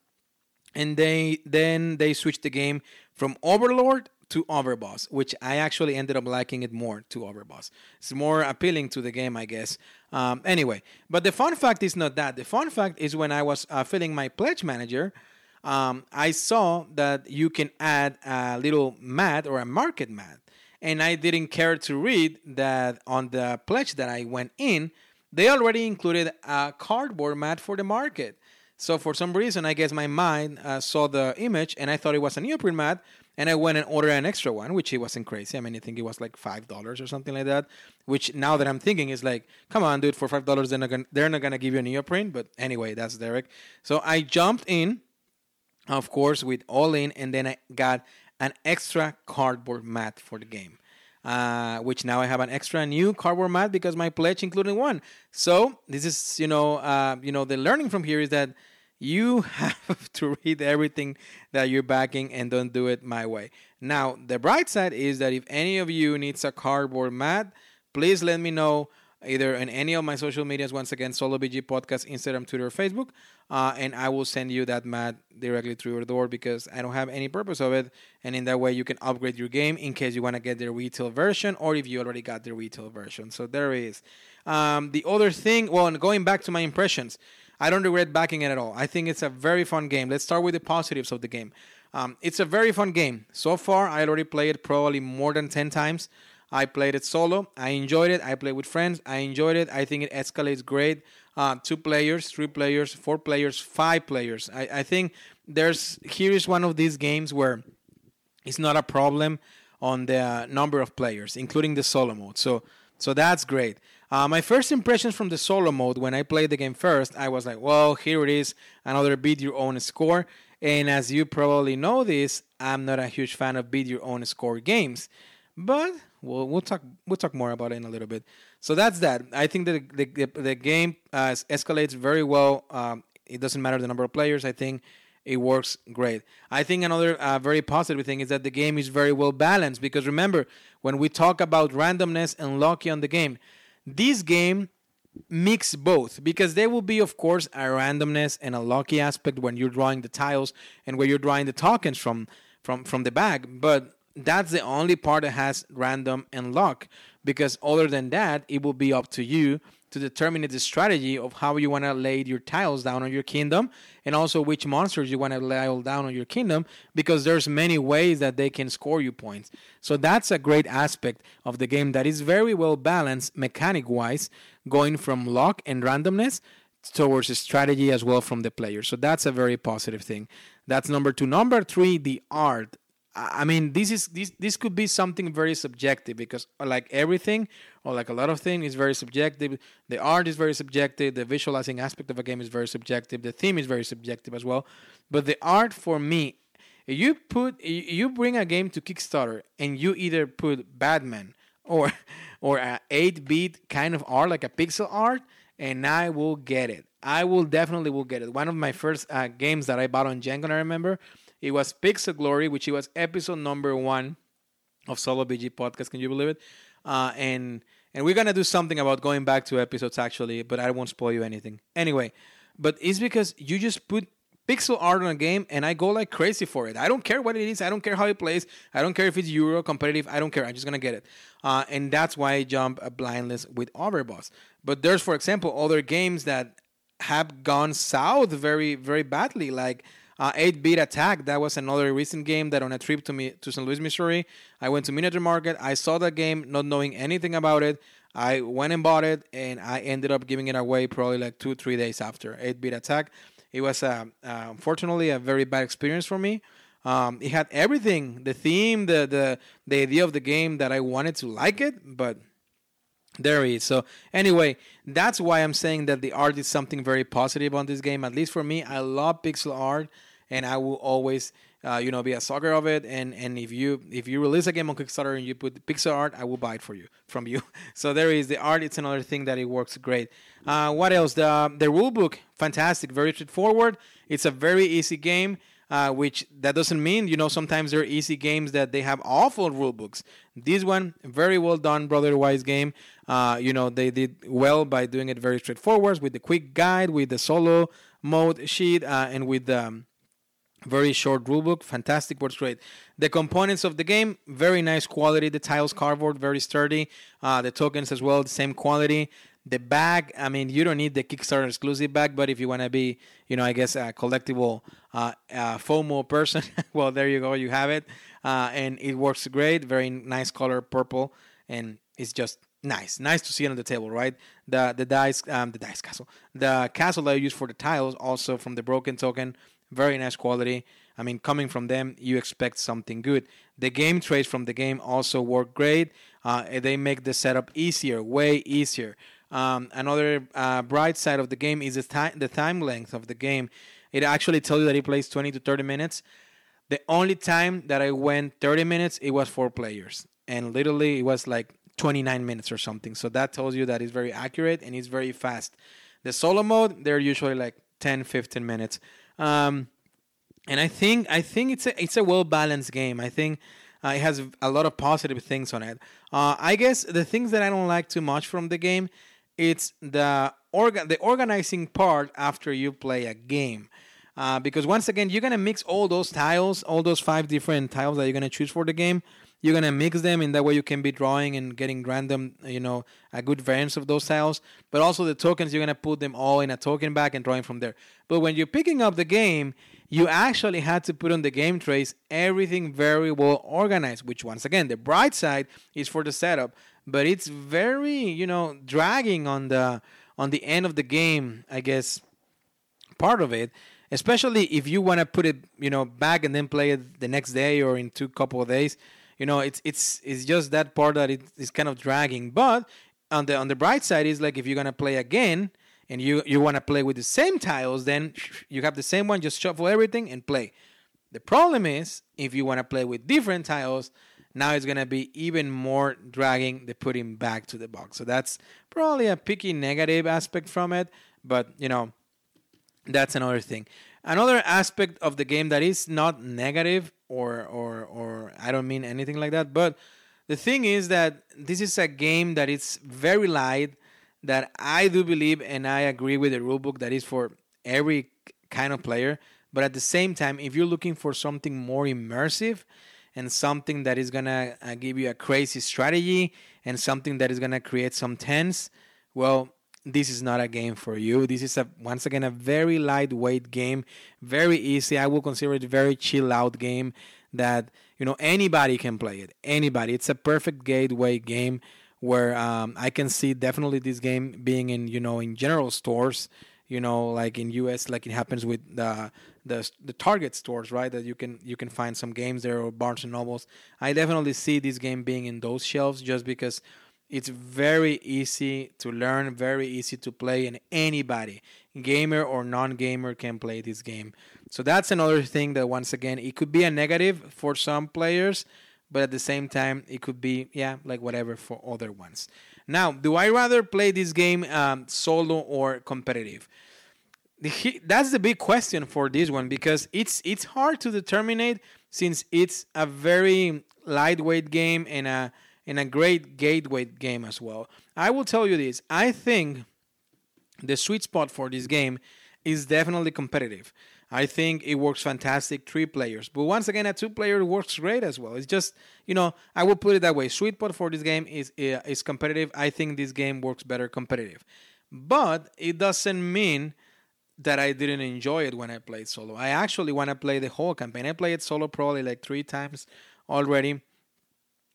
and they then they switched the game from Overlord to Overboss, which I actually ended up liking it more to Overboss. It's more appealing to the game, I guess. Um, anyway, but the fun fact is not that. The fun fact is when I was uh, filling my pledge manager, um, I saw that you can add a little mat or a market mat. And I didn't care to read that on the pledge that I went in, they already included a cardboard mat for the market. So for some reason, I guess my mind uh, saw the image and I thought it was a neoprene mat, and I went and ordered an extra one, which it wasn't crazy. I mean, I think it was like five dollars or something like that. Which now that I'm thinking is like, come on, dude, for five dollars they're not gonna they're not gonna give you a neoprene. But anyway, that's Derek. So I jumped in, of course, with all in, and then I got an extra cardboard mat for the game uh, which now I have an extra new cardboard mat because my pledge included one. So this is, you know, uh, you know, the learning from here is that you have to read everything that you're backing and don't do it my way. Now, the bright side is that if any of you needs a cardboard mat, please let me know either in any of my social medias, once again, Solo BG Podcast, Instagram, Twitter, Facebook, uh, and I will send you that mat directly through your door because I don't have any purpose of it. And in that way, you can upgrade your game in case you want to get the retail version or if you already got the retail version. So there is. Um, the other thing, well, going back to my impressions, I don't regret backing it at all. I think it's a very fun game. Let's start with the positives of the game. Um, it's a very fun game. So far, I already played probably more than 10 times. I played it solo. I enjoyed it. I played with friends. I enjoyed it. I think it escalates great. Uh, two players, three players, four players, five players. I, I think there's here is one of these games where it's not a problem on the number of players, including the solo mode. So so that's great. Uh, my first impressions from the solo mode when I played the game first, I was like, well, here it is, another beat your own score. And as you probably know this, I'm not a huge fan of beat your own score games. But we'll, we'll talk we'll talk more about it in a little bit. So that's that. I think that the, the, the game uh, escalates very well. Um, it doesn't matter the number of players. I think it works great. I think another uh, very positive thing is that the game is very well balanced because remember, when we talk about randomness and lucky on the game, this game mix both because there will be of course a randomness and a lucky aspect when you're drawing the tiles and where you're drawing the tokens from from from the bag but that's the only part that has random and luck because other than that it will be up to you to determine the strategy of how you want to lay your tiles down on your kingdom and also which monsters you want to lay down on your kingdom because there's many ways that they can score you points. So that's a great aspect of the game that is very well balanced mechanic wise going from luck and randomness towards strategy as well from the player. So that's a very positive thing. That's number two. Number three the art I mean, this is this this could be something very subjective because like everything or like a lot of things is very subjective. The art is very subjective. The visualizing aspect of a game is very subjective. The theme is very subjective as well. But the art for me, you put you bring a game to Kickstarter and you either put Batman or or a 8-bit kind of art like a pixel art, and I will get it. I will definitely will get it. One of my first uh, games that I bought on Gen Con, I remember it was Pixel Glory, which it was episode number one of Solo BG podcast. Can you believe it? Uh, and and we're gonna do something about going back to episodes actually, but I won't spoil you anything. Anyway, but it's because you just put pixel art on a game and I go like crazy for it. I don't care what it is. I don't care how it plays. I don't care if it's Euro competitive. I don't care. I'm just gonna get it. Uh, and that's why I jump a blindless with Overboss. But there's, for example, other games that have gone south very, very badly. Like uh, 8-bit attack. That was another recent game that on a trip to me to St. Louis, Missouri, I went to Miniature Market. I saw that game, not knowing anything about it. I went and bought it, and I ended up giving it away probably like two, three days after 8-bit attack. It was, uh, uh, unfortunately, a very bad experience for me. Um, it had everything, the theme, the, the the idea of the game that I wanted to like it, but there he is. So anyway, that's why I'm saying that the art is something very positive on this game. At least for me, I love pixel art and I will always uh, you know be a sucker of it. And and if you if you release a game on kickstarter and you put pixel art i will buy it for you from you. So there is the art. It's another thing that it works great. Uh, what else? The the rule book fantastic very straightforward. It's a very easy game uh, which that doesn't mean you know sometimes there are easy games that they have awful rule books this one very well done Brotherwise Game. Uh, you know they did well by doing it very straightforward with the quick guide with the solo mode sheet uh, and with the um, very short rulebook, fantastic, works great. The components of the game, very nice quality. The tiles cardboard, very sturdy. Uh, the tokens as well, the same quality. The bag, I mean, you don't need the Kickstarter exclusive bag, but if you want to be, you know, I guess a collectible uh, uh, FOMO person, well, there you go, you have it. Uh, and it works great, very nice color, purple, and it's just nice, nice to see it on the table, right? The the dice, um, the dice castle, the castle that I use for the tiles, also from the broken token very nice quality. I mean, coming from them, you expect something good. The game trades from the game also work great. Uh, they make the setup easier, way easier. Um, another uh, bright side of the game is the time, the time length of the game. It actually tells you that it plays 20 to 30 minutes. The only time that I went 30 minutes, it was four players, and literally it was like 29 minutes or something. So that tells you that it's very accurate and it's very fast. The solo mode, they're usually like 10, 15 minutes. Um, and I think I think it's a it's a well balanced game. I think uh, it has a lot of positive things on it. Uh, I guess the things that I don't like too much from the game, it's the organ the organizing part after you play a game. Uh, because once again, you're gonna mix all those tiles, all those five different tiles that you're gonna choose for the game. You're gonna mix them in that way you can be drawing and getting random, you know, a good variance of those tiles. But also the tokens, you're gonna put them all in a token bag and drawing from there. But when you're picking up the game, you actually had to put on the game trays everything very well organized. Which once again, the bright side is for the setup, but it's very, you know, dragging on the on the end of the game. I guess part of it especially if you want to put it you know back and then play it the next day or in two couple of days you know it's it's it's just that part that it is kind of dragging but on the on the bright side is like if you're gonna play again and you you want to play with the same tiles, then you have the same one. Just shuffle everything and play. The problem is if you want to play with different tiles, now it's gonna be even more dragging the putting back to the box. So that's probably a picky negative aspect from it. But you know, that's another thing. Another aspect of the game that is not negative or or or I don't mean anything like that, but the thing is that this is a game that is very light that I do believe and I agree with the rulebook that is for every kind of player. But at the same time, if you're looking for something more immersive and something that is gonna uh, give you a crazy strategy and something that is gonna create some tense, well, this is not a game for you. This is a once again a very lightweight game, very easy. I will consider it very chill out game that you know anybody can play it. Anybody. It's a perfect gateway game where um, I can see definitely this game being in you know in general stores. You know, like in US, like it happens with the the the Target stores, right? That you can you can find some games there or Barnes and Nobles. I definitely see this game being in those shelves just because it's very easy to learn, very easy to play, and anybody, gamer or non-gamer, can play this game. So that's another thing that once again it could be a negative for some players, but at the same time it could be yeah like whatever for other ones. Now, do I rather play this game um, solo or competitive? That's the big question for this one because it's it's hard to determine since it's a very lightweight game and a and a great gateway game as well. I will tell you this: I think the sweet spot for this game is definitely competitive. I think it works fantastic three players. But once again, a two player works great as well. It's just, you know, I will put it that way. Sweet spot for this game is uh, is competitive. I think this game works better competitive. But it doesn't mean that I didn't enjoy it when I played solo. I actually want to play the whole campaign. I played solo probably like three times already,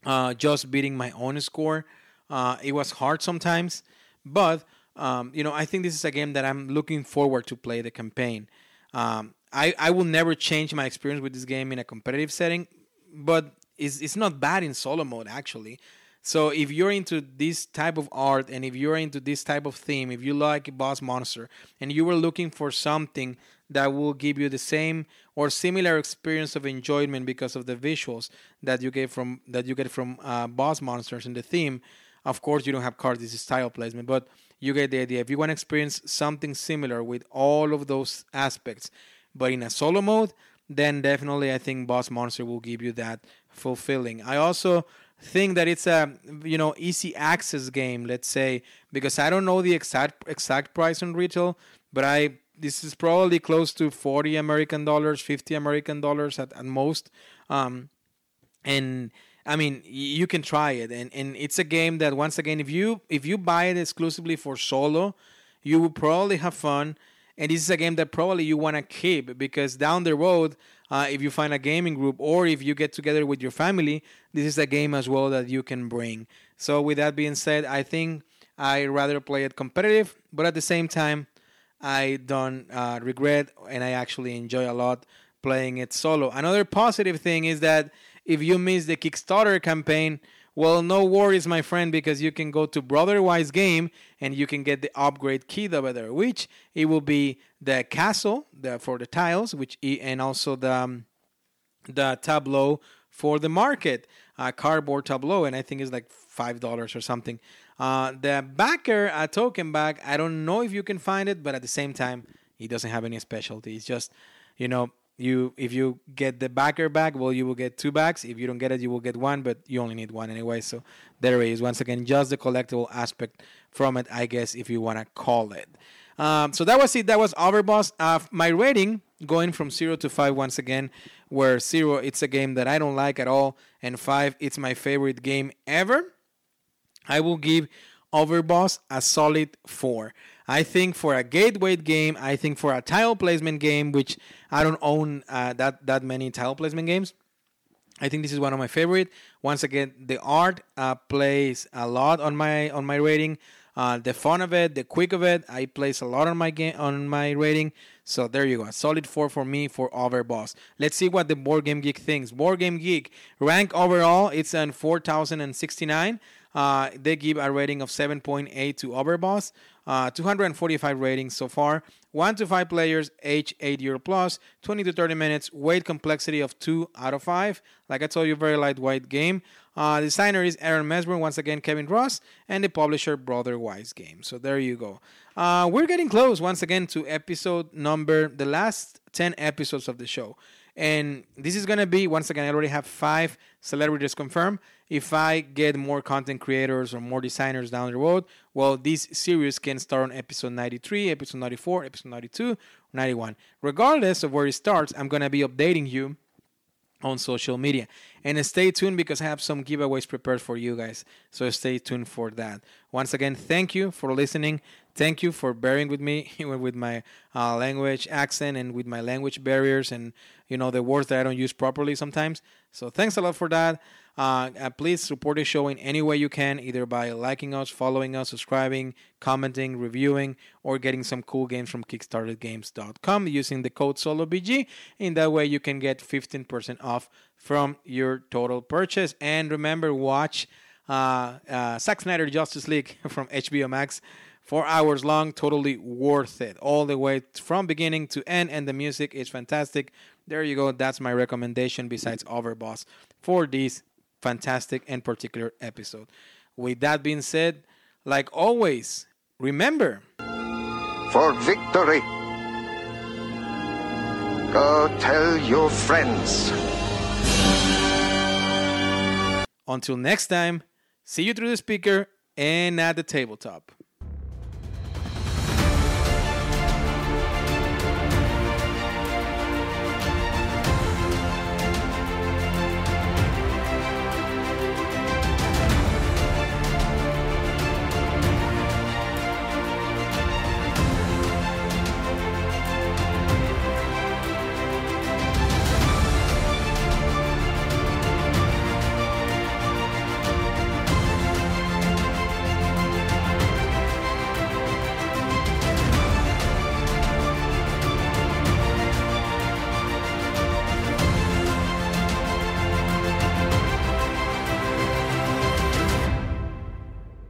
uh, just beating my own score. Uh, it was hard sometimes, but um, you know I think this is a game that I'm looking forward to play the campaign. Um, I, I will never change my experience with this game in a competitive setting, but it's, it's not bad in solo mode actually. So if you're into this type of art and if you're into this type of theme, if you like Boss Monster and you were looking for something that will give you the same or similar experience of enjoyment because of the visuals that you get from that you get from uh, Boss Monsters and the theme, of course you don't have cards. This is tile placement, but you get the idea. If you want to experience something similar with all of those aspects, but in a solo mode, then definitely I think Boss Monster will give you that fulfilling. I also think that it's a you know easy access game, let's say, because I don't know the exact exact price on retail, but I this is probably close to 40 American dollars, 50 American dollars at, at most. Um, and I mean, you can try it, and, and it's a game that once again, if you if you buy it exclusively for solo, you will probably have fun. And this is a game that probably you want to keep because down the road, uh, if you find a gaming group or if you get together with your family, this is a game as well that you can bring. So with that being said, I think I rather play it competitive, but at the same time, I don't uh, regret and I actually enjoy a lot playing it solo. Another positive thing is that if you miss the Kickstarter campaign, well, no worries, my friend, because you can go to Brotherwise Game and you can get the upgrade key over there, which it will be the castle the, for the tiles, which and also the um, the tableau for the market, uh, cardboard tableau, and I think it's like five dollars or something. Uh, the backer, a token bag, I don't know if you can find it, but at the same time, it doesn't have any specialty. It's just, you know, you if you get the backer bag well you will get two bags. If you don't get it you will get one but you only need one anyway. So there it is. Once again just the collectible aspect from it i guess if you want to call it. Um, so that was it. That was overboss. Uh, my rating going from zero to five once again where zero it's a game that i don't like at all and five it's my favorite game ever i will give overboss a solid four I think for a gateway game, I think for a tile placement game, which I don't own uh, that that many tile placement games. I think this is one of my favorite. Once again, the art uh, plays a lot on my on my rating. Uh, the fun of it, the quick of it, I place a lot on my game on my rating. So there you go, a solid four for me for Overboss. Let's see what the Board Game Geek thinks. Board Game Geek rank overall, it's an 4,069. Uh, they give a rating of 7.8 to Overboss. Uh, 245 ratings so far. 1 to 5 players, age 8 year plus, 20 to 30 minutes, weight complexity of 2 out of 5. Like I told you, very lightweight game. Uh, designer is Aaron Mesburne, once again, Kevin Russ, and the publisher, Brotherwise Games. So there you go. Uh, we're getting close once again to episode number, the last 10 episodes of the show. And this is going to be, once again, I already have five celebrities confirmed. If I get more content creators or more designers down the road, well, this series can start on episode 93, episode 94, episode 92, 91. Regardless of where it starts, I'm going to be updating you on social media. And stay tuned because I have some giveaways prepared for you guys. So stay tuned for that. Once again, thank you for listening. Thank you for bearing with me with my uh, language accent and with my language barriers and you know the words that I don't use properly sometimes. So thanks a lot for that. Uh, uh, please support the show in any way you can, either by liking us, following us, subscribing, commenting, reviewing, or getting some cool games from KickstarterGames.com using the code SoloBG. In that way, you can get 15% off from your total purchase. And remember, watch uh, uh, Zack Snyder Justice League from HBO Max. Four hours long, totally worth it, all the way from beginning to end, and the music is fantastic. There you go. That's my recommendation. Besides Overboss for this fantastic and particular episode. With that being said, like always, remember for victory. Go tell your friends. Until next time, see you through the speaker and at the tabletop.